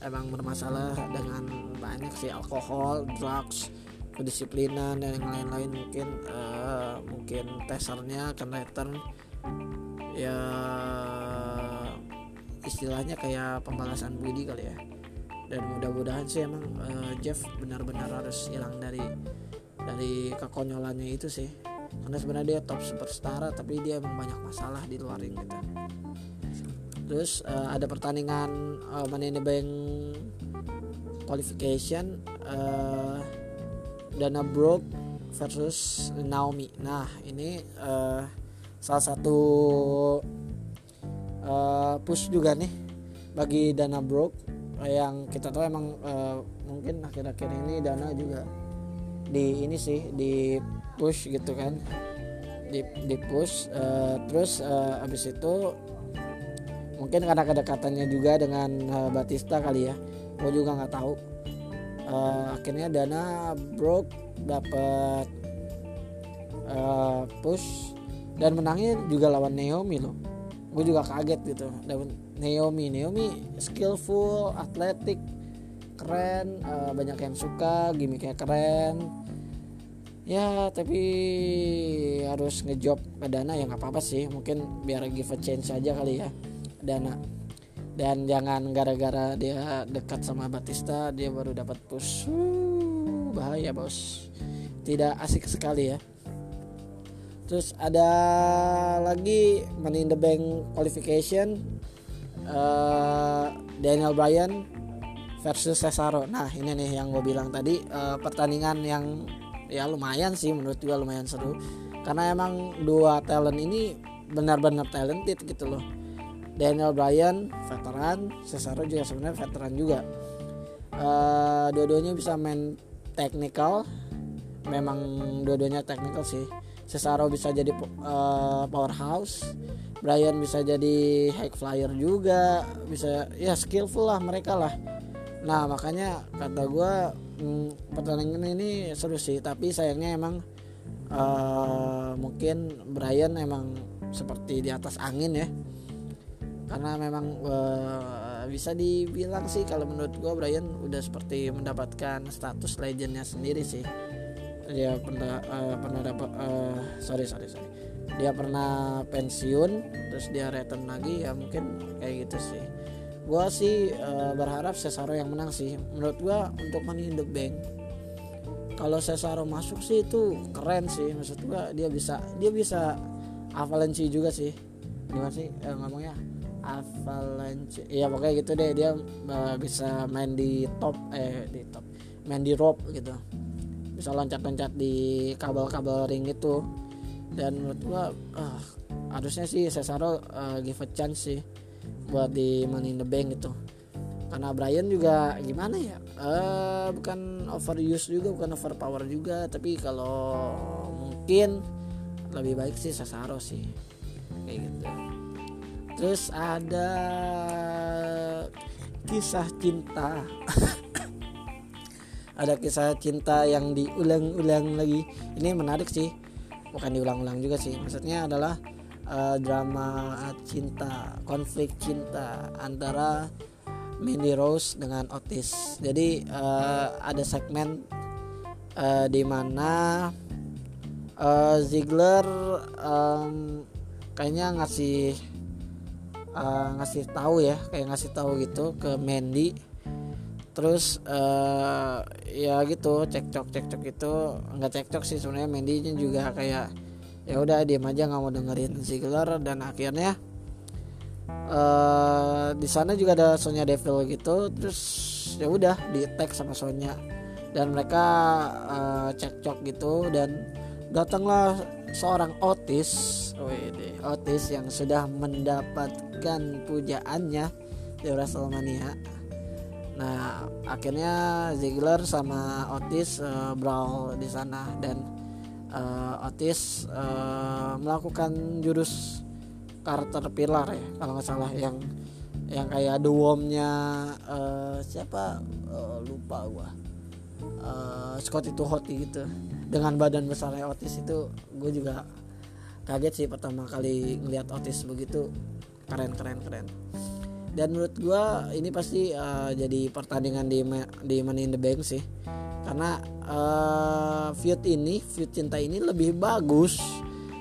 emang bermasalah dengan banyak sih alkohol, drugs, kedisiplinan dan yang lain-lain mungkin uh, mungkin tesernya akan return ya istilahnya kayak pembalasan budi kali ya. Dan mudah-mudahan sih emang uh, Jeff benar-benar harus hilang dari dari kekonyolannya itu sih. Karena sebenarnya dia top superstar tapi dia emang banyak masalah di luar ring gitu. Terus uh, ada pertandingan uh, Money in the Bank qualification uh, Dana Brooke versus Naomi. Nah ini uh, salah satu uh, push juga nih bagi Dana Brooke yang kita tahu emang uh, mungkin akhir-akhir ini Dana juga di ini sih di push gitu kan. Di di push uh, terus uh, abis itu mungkin karena kedekatannya juga dengan uh, Batista kali ya. Gue juga nggak tahu uh, akhirnya dana broke dapat uh, push dan menangnya juga lawan Naomi loh. Gue juga kaget gitu dan Naomi. Naomi skillful atletik keren uh, banyak yang suka gimmicknya keren. Ya tapi harus ngejob ke dana ya nggak apa-apa sih. Mungkin biar give a change aja kali ya dana dan jangan gara-gara dia dekat sama Batista dia baru dapat push. Uh, bahaya bos. Tidak asik sekali ya. Terus ada lagi Money in the Bank qualification uh, Daniel Bryan versus Cesaro. Nah ini nih yang gue bilang tadi uh, pertandingan yang ya lumayan sih menurut gue lumayan seru. Karena emang dua talent ini benar-benar talented gitu loh Daniel Bryan veteran. Cesaro juga sebenarnya veteran juga. Uh, dua-duanya bisa main technical. Memang dua-duanya technical sih. Cesaro bisa jadi uh, powerhouse. Brian bisa jadi high flyer juga. Bisa ya skillful lah mereka lah. Nah makanya kata gue hmm, pertandingan ini seru sih. Tapi sayangnya emang uh, mungkin Brian emang seperti di atas angin ya karena memang uh, bisa dibilang sih kalau menurut gue Brian udah seperti mendapatkan status legendnya sendiri sih. Dia pernah uh, pernah dapat uh, sorry sorry sorry. Dia pernah pensiun terus dia return lagi ya mungkin kayak gitu sih. Gue sih uh, berharap Cesaro yang menang sih. Menurut gue untuk Money in the Bank kalau Cesaro masuk sih itu keren sih. Maksud gue dia bisa dia bisa avalanche juga sih. Gimana sih eh, ngomongnya avalanche ya pokoknya gitu deh. Dia uh, bisa main di top eh di top. Main di rope gitu. Bisa loncat-loncat di kabel-kabel ring itu. Dan menurut gua uh, harusnya sih Cesaro uh, give a chance sih buat di Money in the Bank itu karena Brian juga gimana ya? Uh, bukan overuse juga bukan overpower juga. Tapi kalau mungkin lebih baik sih Cesaro sih. Kayak gitu terus ada kisah cinta. Ada kisah cinta yang diulang-ulang lagi. Ini menarik sih. Bukan diulang-ulang juga sih. Maksudnya adalah uh, drama cinta konflik cinta antara Mandy Rose dengan Otis. Jadi uh, ada segmen uh, di mana uh, Ziggler um, kayaknya ngasih uh, ngasih tahu ya kayak ngasih tahu gitu ke Mandy. Terus uh, ya gitu cekcok cekcok itu nggak cekcok sih sebenarnya Mandy juga kayak ya udah diam aja nggak mau dengerin Ziggler dan akhirnya uh, di sana juga ada Sonya Devil gitu. Terus ya udah di tag sama Sonya. Dan mereka uh, cekcok gitu. Dan datanglah seorang Otis Wede, Otis yang sudah mendapatkan pujaannya di WrestleMania. Nah, akhirnya Ziggler sama Otis uh, brawl di sana dan uh, Otis uh, melakukan jurus karakter pilar ya kalau nggak salah yang yang kayak the wormnya uh, siapa? Uh, lupa gua. Uh, Scotty Tuhoti gitu. Dengan badan besarnya Otis itu gue juga kaget sih pertama kali ngeliat Otis begitu. Keren keren keren. Dan menurut gue ini pasti uh, jadi pertandingan di di Money in the Bank sih. Karena uh, feud ini feud cinta ini lebih bagus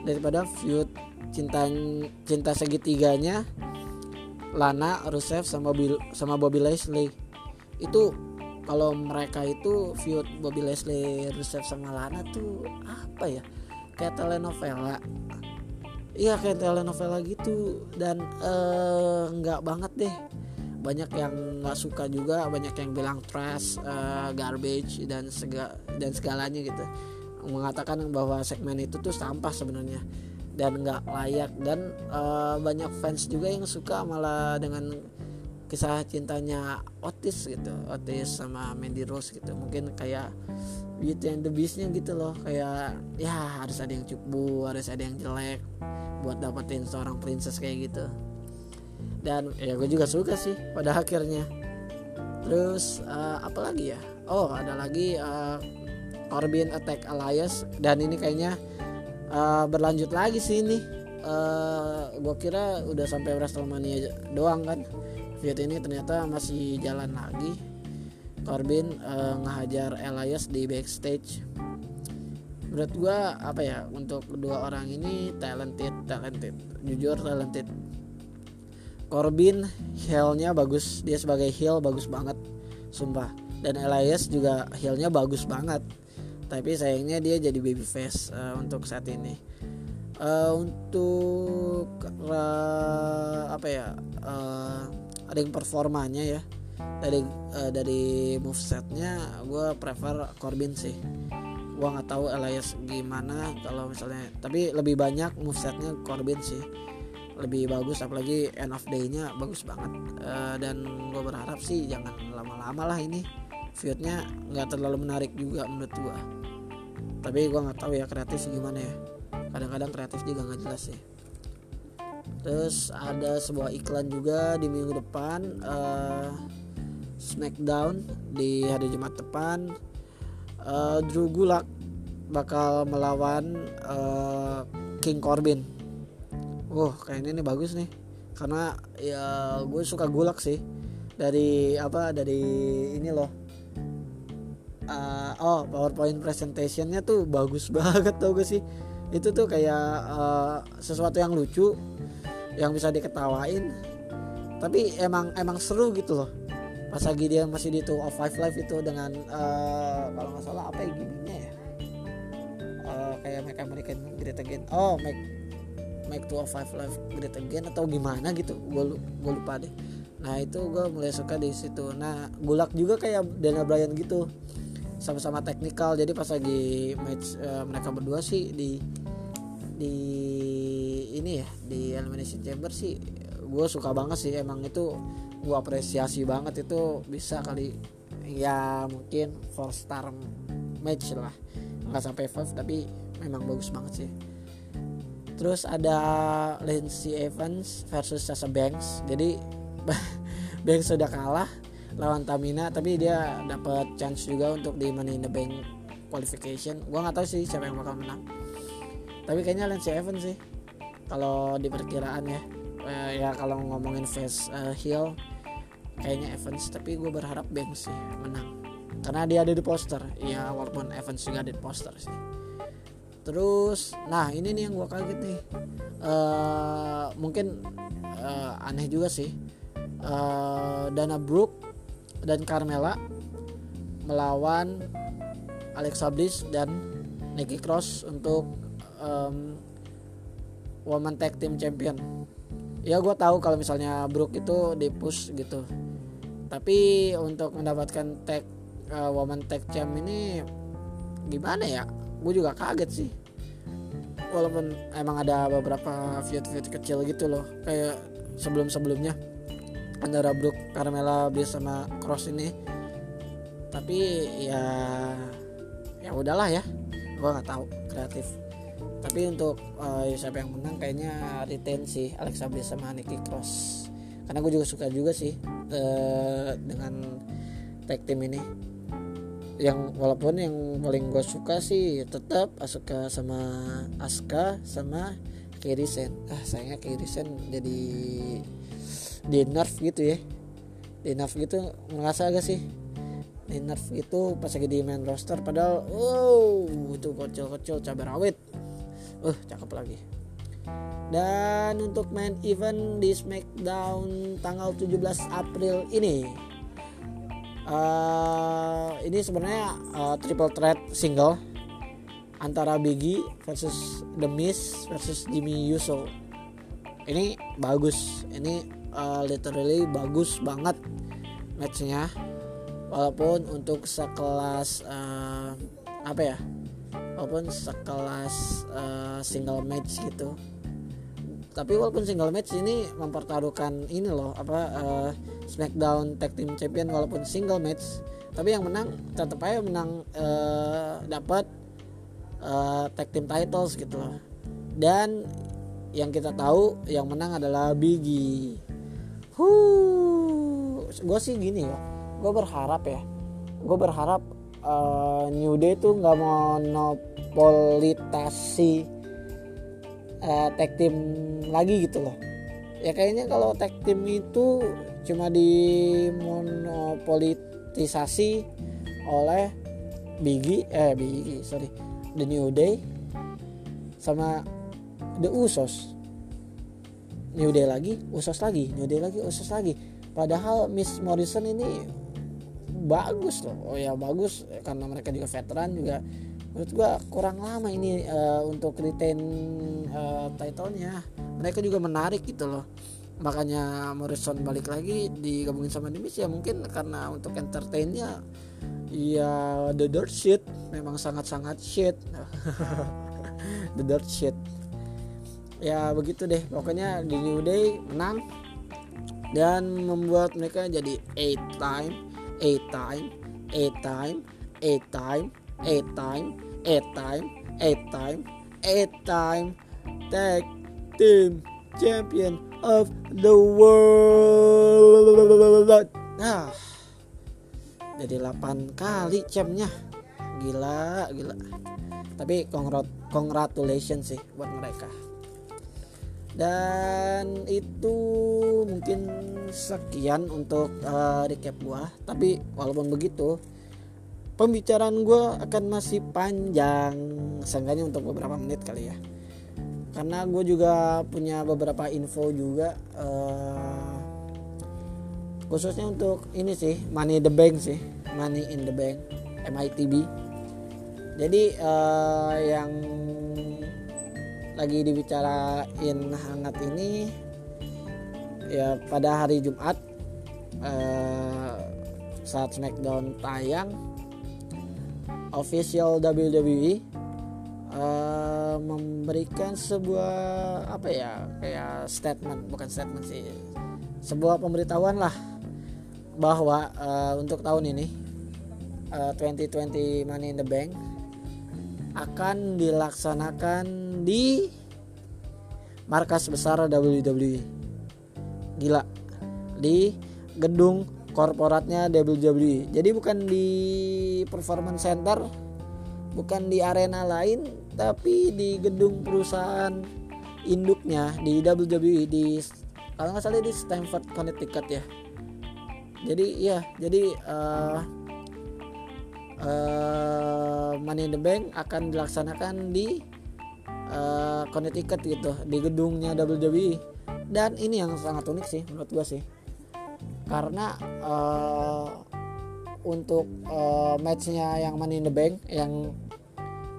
daripada feud cinta cinta segitiganya Lana Rusev sama Bobby, sama Bobby Leslie itu kalau mereka itu feud Bobby Leslie Rusev sama Lana tuh apa ya kayak telenovela. Iya kayak telenovela gitu. Dan uh, nggak banget deh. Banyak yang nggak suka juga banyak yang bilang trash uh, garbage dan sega dan segalanya gitu. Mengatakan bahwa segmen itu tuh sampah sebenarnya dan nggak layak. Dan uh, banyak fans juga yang suka malah dengan kisah cintanya Otis gitu Otis sama Mandy Rose gitu. Mungkin kayak Beauty and the Beastnya gitu loh. Kayak ya harus ada yang cupu harus ada yang jelek buat dapetin seorang princess kayak gitu. Dan ya gue juga suka sih pada akhirnya. Terus uh, apa lagi ya? Oh ada lagi uh, Corbin Attack Alliance dan ini kayaknya uh, berlanjut lagi sih ini. Uh, gue kira udah sampai Wrestlemania doang kan feud ini ternyata masih jalan lagi. Corbin uh, ngehajar Elias di backstage. Menurut gue apa ya untuk kedua orang ini talented talented. Jujur talented. Corbin heelnya bagus. Dia sebagai heel bagus banget. Sumpah. Dan Elias juga heelnya bagus banget. Tapi sayangnya dia jadi baby face uh, untuk saat ini. Uh, untuk uh, apa ya uh, yang performanya ya. Dari uh, dari movesetnya gue prefer Corbin sih. Gue nggak tahu Elias gimana kalau misalnya tapi lebih banyak movesetnya Corbin sih. Lebih bagus apalagi end of day-nya bagus banget. Uh, dan gue berharap sih jangan lama-lama lah ini. Feudnya nggak terlalu menarik juga menurut gue tapi gue nggak tahu ya kreatif gimana ya. Kadang-kadang kreatif juga nggak jelas sih terus ada sebuah iklan juga di minggu depan uh, Smackdown di hari Jumat depan uh, Drew Gulak bakal melawan uh, King Corbin. Wah, kayaknya ini bagus nih. Karena ya gue suka Gulak sih. Dari apa? Dari ini loh. Uh, oh, PowerPoint presentationnya tuh bagus banget tau gue sih. Itu tuh kayak uh, sesuatu yang lucu yang bisa diketawain. Tapi emang emang seru gitu loh. Pas lagi dia masih di Two of Five Live itu dengan uh, kalau nggak salah apa ya gimmicknya ya? kayak Make American Great Again oh Make Make 205 Live Great Again atau gimana gitu gue gue lupa deh nah itu gue mulai suka di situ nah Gulak juga kayak Daniel Bryan gitu sama-sama teknikal. Jadi pas lagi match uh, mereka berdua sih di di ini ya di elimination chamber sih gue suka banget sih. Emang itu gue apresiasi banget itu bisa kali ya mungkin four star match lah. Nggak sampai five tapi memang bagus banget sih. Terus ada Lindsay Evans versus Sasha Banks. Jadi Banks sudah kalah lawan Tamina tapi dia dapat chance juga untuk di Money in the Bank qualification. Gua nggak tahu sih siapa yang bakal menang. Tapi kayaknya Lindsay Evans sih kalau di perkiraan ya. Eh, ya kalau ngomongin face uh, heel kayaknya Evans tapi gue berharap Banks sih menang. Karena dia ada di poster. Ya walaupun Evans juga ada di poster sih. Terus nah ini nih yang gue kaget nih. Uh, mungkin uh, aneh juga sih. Uh, Dana Brooke dan Carmela melawan Alexa Bliss dan Nikki Cross untuk um, Woman Tag Team Champion. Ya gue tahu kalau misalnya Brooke itu di push gitu. Tapi untuk mendapatkan tag uh, Woman Tag Champ ini gimana ya? Gue juga kaget sih. Walaupun emang ada beberapa feud-feud kecil gitu loh kayak sebelum-sebelumnya antara Brook Carmela Bliss sama Cross ini. Tapi ya ya udahlah ya. Gue nggak tahu kreatif. Tapi untuk uh, siapa yang menang kayaknya retain sih Alexa Bliss sama Nikki Cross. Karena gue juga suka juga sih uh, dengan tag team ini. Yang walaupun yang paling gue suka sih tetap Asuka sama Aska sama Kirisen ah sayangnya Kirisen jadi di nerf gitu ya. Di nerf gitu merasa agak sih. Di nerf itu pas lagi di main roster padahal wow itu kocil-kocil cabai rawit. Uh cakep lagi. Dan untuk main event di Smackdown tanggal 17 April ini uh, ini sebenarnya uh, triple threat single antara Biggie versus The Miz versus Jimmy Uso. Ini bagus. Ini uh, literally bagus banget matchnya. Walaupun untuk sekelas uh, apa ya? Walaupun sekelas uh, single match gitu. Tapi walaupun single match ini mempertaruhkan ini loh apa uh, SmackDown Tag Team Champion walaupun single match tapi yang menang tetap aja menang uh, dapat uh, tag team titles gitu loh. Dan yang kita tahu yang menang adalah Biggie huh. Gue sih gini ya gue berharap ya. Gue berharap uh, New Day tuh nggak monopolitasi uh, tag team lagi gitu loh. Ya kayaknya kalau tag team itu cuma dimonopolitisasi oleh Biggie eh Biggie sorry The New Day sama The Usos New Day lagi Usos lagi New Day lagi Usos lagi. Padahal Miss Morrison ini bagus loh. Oh ya bagus. Karena mereka juga veteran juga. Menurut gua kurang lama ini uh, untuk retain uh, titlenya. Mereka juga menarik gitu loh. Makanya Morrison balik lagi digabungin sama Demis ya mungkin karena untuk entertainnya ya the dirt shit. Memang sangat-sangat shit. The dirt shit ya begitu deh. Pokoknya di New Day menang dan membuat mereka jadi eight time eight time eight time eight time eight time eight time eight time eight time. Tag team champion of the world. Nah jadi 8 kali champnya. Gila gila. Tapi congratulations sih buat mereka dan itu mungkin sekian untuk uh, recap gua. Tapi walaupun begitu pembicaraan gua akan masih panjang. Seenggaknya untuk beberapa menit kali ya. Karena gue juga punya beberapa info juga uh, khususnya untuk ini sih money the bank sih. Money in the bank MITB jadi uh, yang lagi dibicarain hangat ini ya pada hari Jumat uh, saat Smackdown tayang official WWE uh, memberikan sebuah apa ya kayak statement bukan statement sih sebuah pemberitahuan lah bahwa uh, untuk tahun ini uh, 2020 Money in the Bank akan dilaksanakan di markas besar WWE. Gila. Di gedung korporatnya WWE. Jadi bukan di performance center, bukan di arena lain, tapi di gedung perusahaan induknya di WWE di kalau nggak salah di Stamford Connecticut ya. Jadi ya, jadi uh, uh, Money in the Bank akan dilaksanakan di uh, Connecticut gitu di gedungnya WWE dan ini yang sangat unik sih menurut gue sih. Karena uh, untuk uh, matchnya yang Money in the Bank yang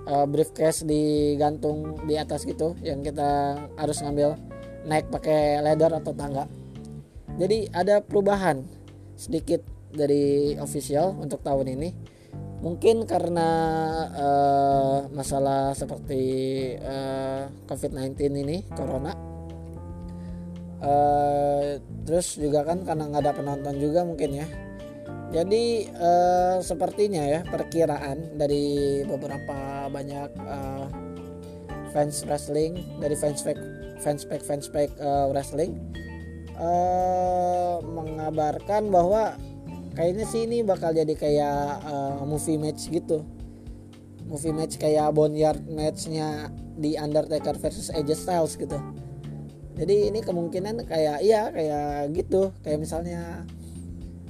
uh, briefcase digantung di atas gitu yang kita harus ngambil naik pakai ladder atau tangga. Jadi ada perubahan sedikit dari official untuk tahun ini mungkin karena uh, masalah seperti uh, eh, COVID-19 ini corona. Uh, terus juga kan karena nggak ada penonton juga mungkin ya. Jadi uh, sepertinya ya perkiraan dari beberapa banyak uh, fans wrestling dari fans fans fans fans uh, wrestling uh, mengabarkan bahwa kayaknya sih ini bakal jadi kayak uh, movie match gitu. Movie match kayak boneyard matchnya di Undertaker versus AJ Styles gitu. Jadi ini kemungkinan kayak iya kayak gitu. Kayak misalnya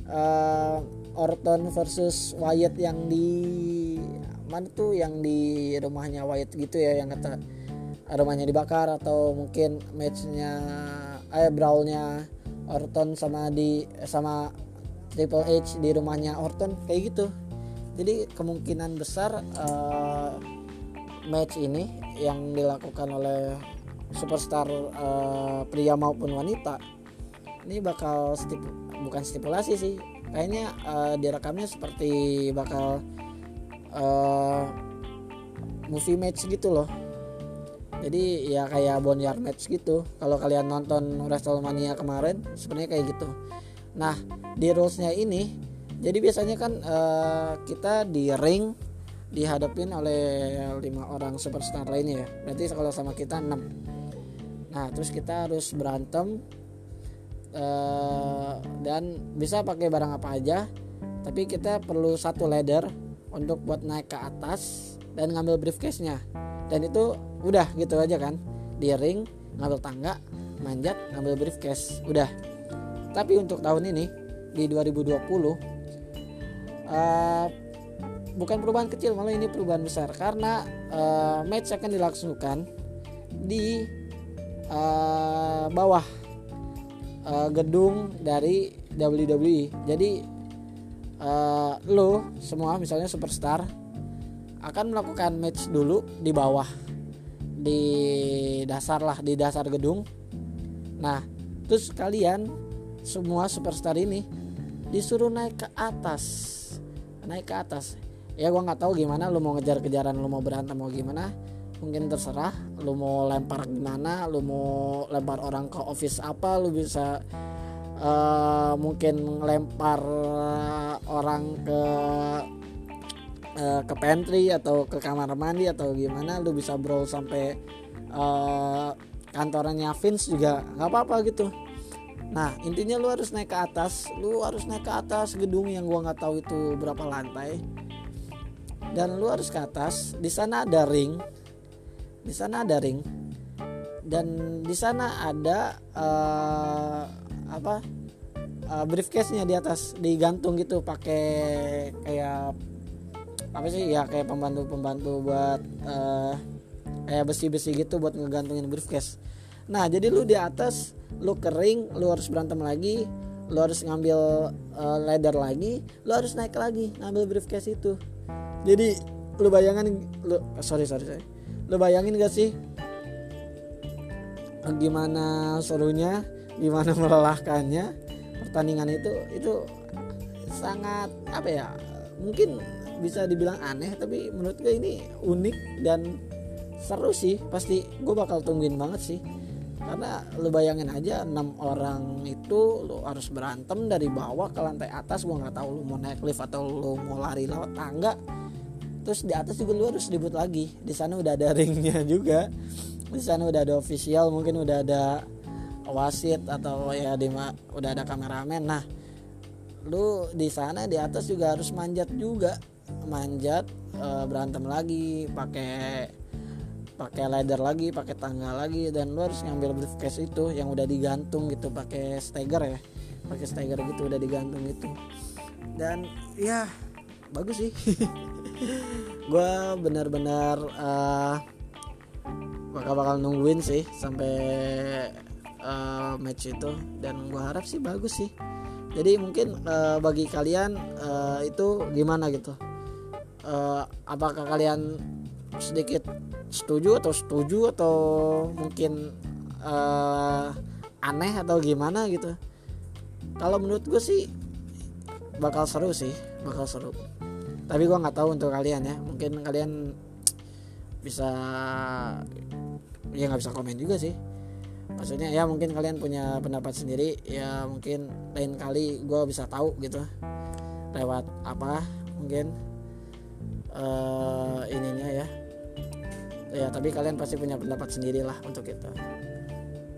uh, Orton versus Wyatt yang di mana tuh yang di rumahnya Wyatt gitu ya yang kata rumahnya dibakar atau mungkin matchnya eh brawlnya Orton sama di sama Triple H di rumahnya Orton kayak gitu. Jadi kemungkinan besar uh, match ini yang dilakukan oleh superstar uh, pria maupun wanita ini bakal stip bukan stipulasi sih. Kayaknya uh, direkamnya seperti bakal uh, movie match gitu loh. Jadi ya kayak boneyard match gitu. Kalau kalian nonton Wrestlemania kemarin sebenarnya kayak gitu Nah di rulesnya ini jadi biasanya kan uh, kita di ring dihadapin oleh lima orang superstar lainnya ya. Berarti kalau sama kita 6 Nah terus kita harus berantem uh, dan bisa pakai barang apa aja. Tapi kita perlu satu ladder untuk buat naik ke atas dan ngambil briefcase-nya. Dan itu udah gitu aja kan. di ring ngambil tangga manjat ngambil briefcase udah tapi untuk tahun ini di 2020 uh, bukan perubahan kecil malah ini perubahan besar. Karena uh, match akan dilangsungkan di uh, bawah uh, gedung dari WWE jadi uh, lo semua misalnya superstar akan melakukan match dulu di bawah di dasar lah di dasar gedung. Nah terus kalian semua superstar ini disuruh naik ke atas. Naik ke atas. Ya gue nggak tahu gimana lu mau ngejar-kejaran lu mau berantem mau gimana mungkin terserah lu mau lempar gimana lu mau lempar orang ke office apa lu bisa uh, mungkin lempar orang ke uh, ke pantry atau ke kamar mandi atau gimana lu bisa brawl sampai uh, kantornya Vince juga nggak apa-apa gitu Nah intinya lu harus naik ke atas, lu harus naik ke atas gedung yang gua nggak tahu itu berapa lantai. Dan lu harus ke atas. Di sana ada ring. Di sana ada ring. Dan di sana ada uh, apa? Uh, briefcase-nya di atas. Digantung gitu pakai kayak apa sih? Ya kayak pembantu-pembantu buat uh, kayak besi-besi gitu buat ngegantungin briefcase. Nah, jadi lu di atas, lu kering, lu harus berantem lagi, lu harus ngambil uh, ladder lagi, lu harus naik lagi ngambil briefcase itu. Jadi lu bayangin lu sorry sorry sorry. Lu bayangin gak sih? Gimana serunya gimana melelahkannya pertandingan itu itu sangat apa ya mungkin bisa dibilang aneh tapi menurut gue ini unik dan seru sih. Pasti gue bakal tungguin banget sih karena lu bayangin aja enam orang itu lu harus berantem dari bawah ke lantai atas gue nggak tahu lu mau naik lift atau lu mau lari lewat tangga. Terus di atas juga lu harus ribut lagi. Di sana udah ada ringnya juga. Di sana udah ada official mungkin udah ada wasit atau ya di udah ada kameramen. Nah lu di sana di atas juga harus manjat juga. Manjat e, berantem lagi pakai pakai ladder lagi pakai tangga lagi dan lu harus ngambil briefcase itu yang udah digantung gitu pakai steger ya. Pakai steger gitu udah digantung gitu. Dan ya bagus sih. Gue benar-benar uh, bakal bakal nungguin sih sampai uh, match itu. Dan gue harap sih bagus sih. Jadi mungkin uh, bagi kalian uh, itu gimana gitu? Uh, apakah kalian sedikit setuju atau setuju atau mungkin uh, aneh atau gimana gitu. Kalau menurut gue sih bakal seru sih bakal seru. Tapi gue nggak tahu untuk kalian ya. Mungkin kalian bisa ya nggak bisa komen juga sih. Maksudnya ya mungkin kalian punya pendapat sendiri. Ya mungkin lain kali gue bisa tahu gitu. Lewat apa mungkin uh, ininya ya ya tapi kalian pasti punya pendapat sendiri lah untuk itu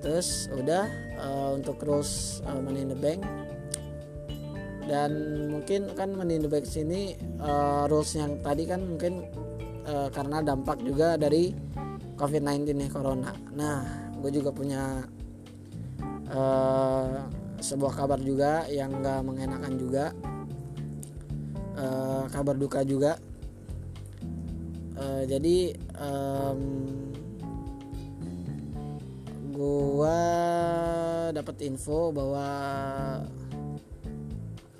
terus udah uh, untuk rules uh, money in the bank dan mungkin kan Money in the Bank sini uh, rules yang tadi kan mungkin uh, karena dampak juga dari COVID-19 nih corona. Nah, gue juga punya uh, sebuah kabar juga yang gak mengenakan juga, uh, kabar duka juga. Uh, jadi um, gue dapat info bahwa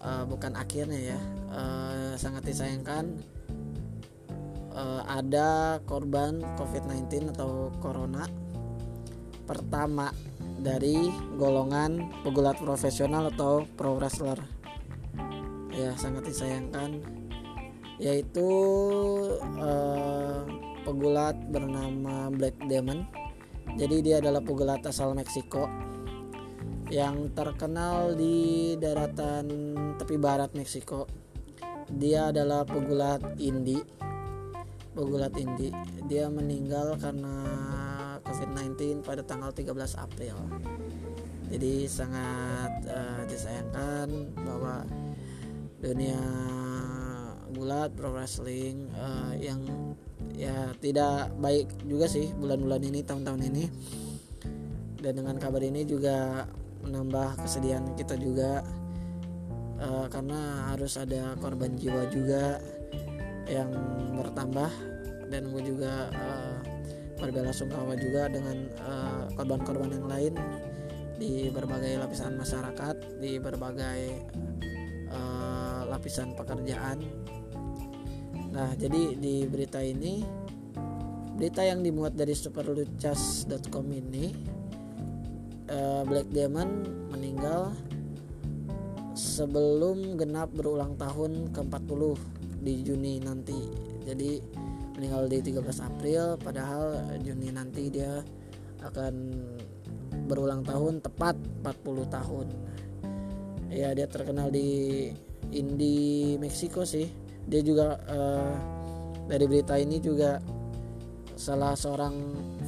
uh, bukan akhirnya ya uh, sangat disayangkan uh, ada korban COVID-19 atau corona pertama dari golongan pegulat profesional atau pro wrestler. Ya sangat disayangkan yaitu uh, pegulat bernama Black Demon jadi dia adalah pegulat asal Meksiko yang terkenal di daratan tepi barat Meksiko. Dia adalah pegulat indie. Pegulat indie. Dia meninggal karena COVID-19 pada tanggal 13 April. Jadi sangat uh, disayangkan bahwa dunia bulat pro wrestling uh, yang ya tidak baik juga sih bulan-bulan ini tahun-tahun ini. Dan dengan kabar ini juga menambah kesedihan kita juga uh, karena harus ada korban jiwa juga yang bertambah. Dan gue juga uh, berbela sungkawa juga dengan korban-korban uh, yang lain di berbagai lapisan masyarakat di berbagai uh, lapisan pekerjaan nah jadi di berita ini berita yang dimuat dari superluchas.com ini uh, Black Demon meninggal sebelum genap berulang tahun ke-40 di Juni nanti. Jadi meninggal di 13 April padahal Juni nanti dia akan berulang tahun tepat 40 tahun. Ya dia terkenal di indie Meksiko sih dia juga uh, dari berita ini juga salah seorang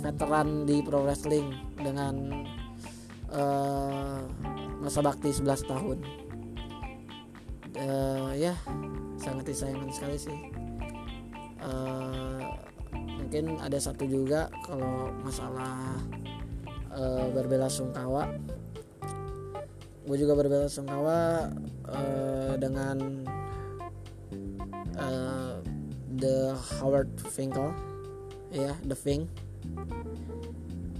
veteran di pro wrestling dengan uh, masa bakti 11 tahun. Uh, ya sangat disayangkan sekali sih. Uh, mungkin ada satu juga kalau masalah uh, berbela sungkawa. Gue juga berbela sungkawa uh, dengan uh, the Howard Finkel. Ya the Fink.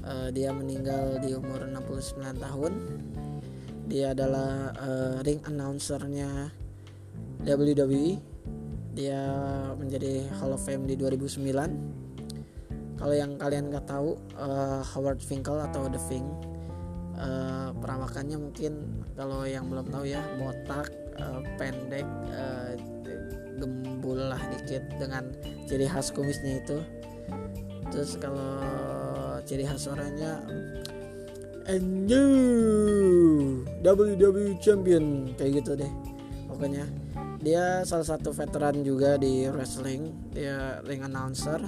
Uh, dia meninggal di umur 69 tahun. Dia adalah uh, ring announcernya WWE dia menjadi Hall of Fame di 2009 kalau yang kalian nggak tahu uh, Howard Finkel atau The Fink uh, perawakannya mungkin kalau yang belum tahu ya botak uh, pendek uh, gembul lah dikit dengan ciri khas kumisnya itu. Terus kalau ciri khas suaranya and WWE champion kayak gitu deh. Pokoknya dia salah satu veteran juga di wrestling dia ring announcer.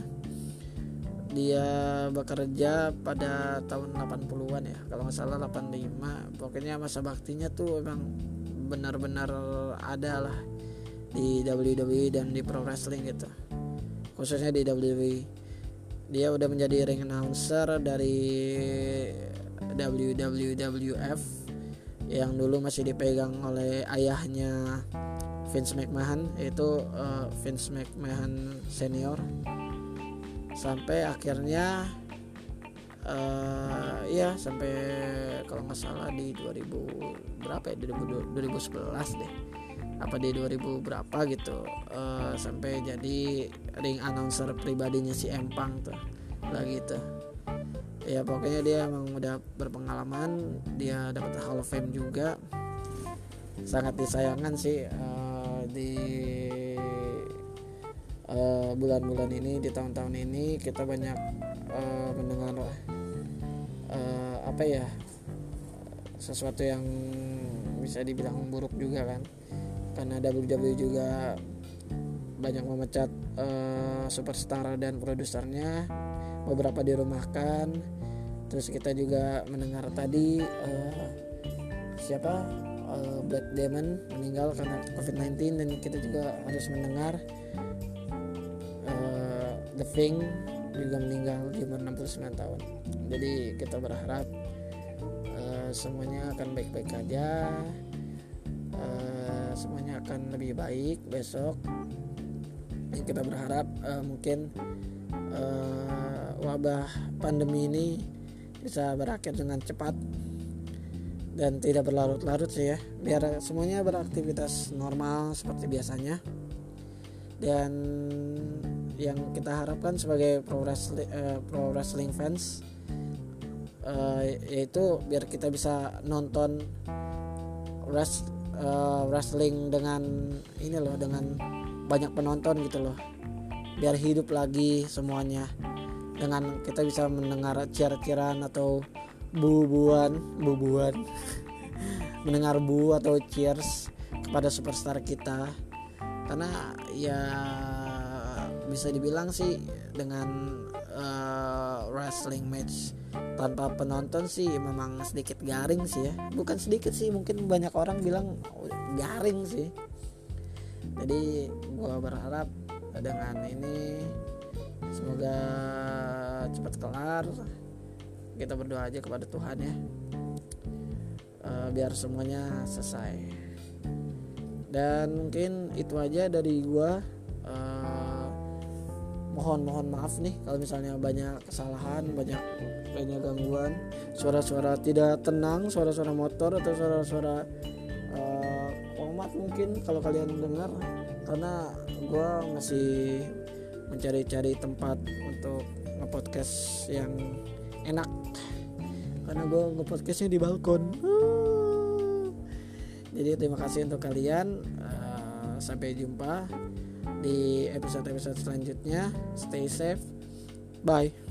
Dia bekerja pada tahun 80-an ya kalau nggak salah 85 pokoknya masa baktinya tuh emang benar-benar ada lah di WWE dan di pro wrestling gitu. Khususnya di WWE dia udah menjadi ring announcer dari WWF yang dulu masih dipegang oleh ayahnya Vince McMahon yaitu uh, Vince McMahon senior. Sampai akhirnya uh, ya sampai kalau nggak salah di 2000 berapa ya? 2000, 2011 deh apa di 2000 berapa gitu uh, sampai jadi ring announcer pribadinya si Empang tuh lagi tuh. Ya pokoknya dia emang udah berpengalaman dia dapat Hall of Fame juga. Sangat disayangkan sih uh, di Eh, bulan-bulan uh, ini di tahun-tahun ini kita banyak uh, mendengar uh, apa ya sesuatu yang bisa dibilang buruk juga kan karena WWE juga banyak memecat uh, superstar dan produsernya. Beberapa dirumahkan. Terus kita juga mendengar tadi uh, siapa? Uh, Black Demon meninggal karena COVID-19 dan kita juga harus mendengar. The Thing juga meninggal di umur 69 tahun. Jadi kita berharap uh, semuanya akan baik-baik aja. Uh, semuanya akan lebih baik besok. Dan kita berharap uh, mungkin uh, wabah pandemi ini bisa berakhir dengan cepat dan tidak berlarut-larut sih ya. Biar semuanya beraktivitas normal seperti biasanya. Dan yang kita harapkan sebagai pro wrestling, uh, pro wrestling fans uh, yaitu biar kita bisa nonton uh, wrestling dengan ini loh dengan banyak penonton gitu loh. Biar hidup lagi semuanya. Dengan kita bisa mendengar cheer-cheeran atau bubuan bubuan. Mendengar bu atau cheers kepada superstar kita. Karena ya bisa dibilang sih dengan uh, wrestling match. Tanpa penonton sih memang sedikit garing sih ya. Bukan sedikit sih mungkin banyak orang bilang garing sih. Jadi gue berharap dengan ini semoga cepat kelar. Kita berdoa aja kepada Tuhan ya. Uh, biar semuanya selesai. Dan mungkin itu aja dari uh, mohon mohon maaf nih kalau misalnya banyak kesalahan banyak banyak gangguan. Suara-suara tidak tenang suara-suara motor atau suara-suara uh, mungkin kalau kalian dengar. Karena gue masih mencari-cari tempat untuk ngepodcast yang enak. Karena gue ngepodcastnya di balkon. Jadi terima kasih untuk kalian. Uh, sampai jumpa di episode-episode selanjutnya. Stay safe. Bye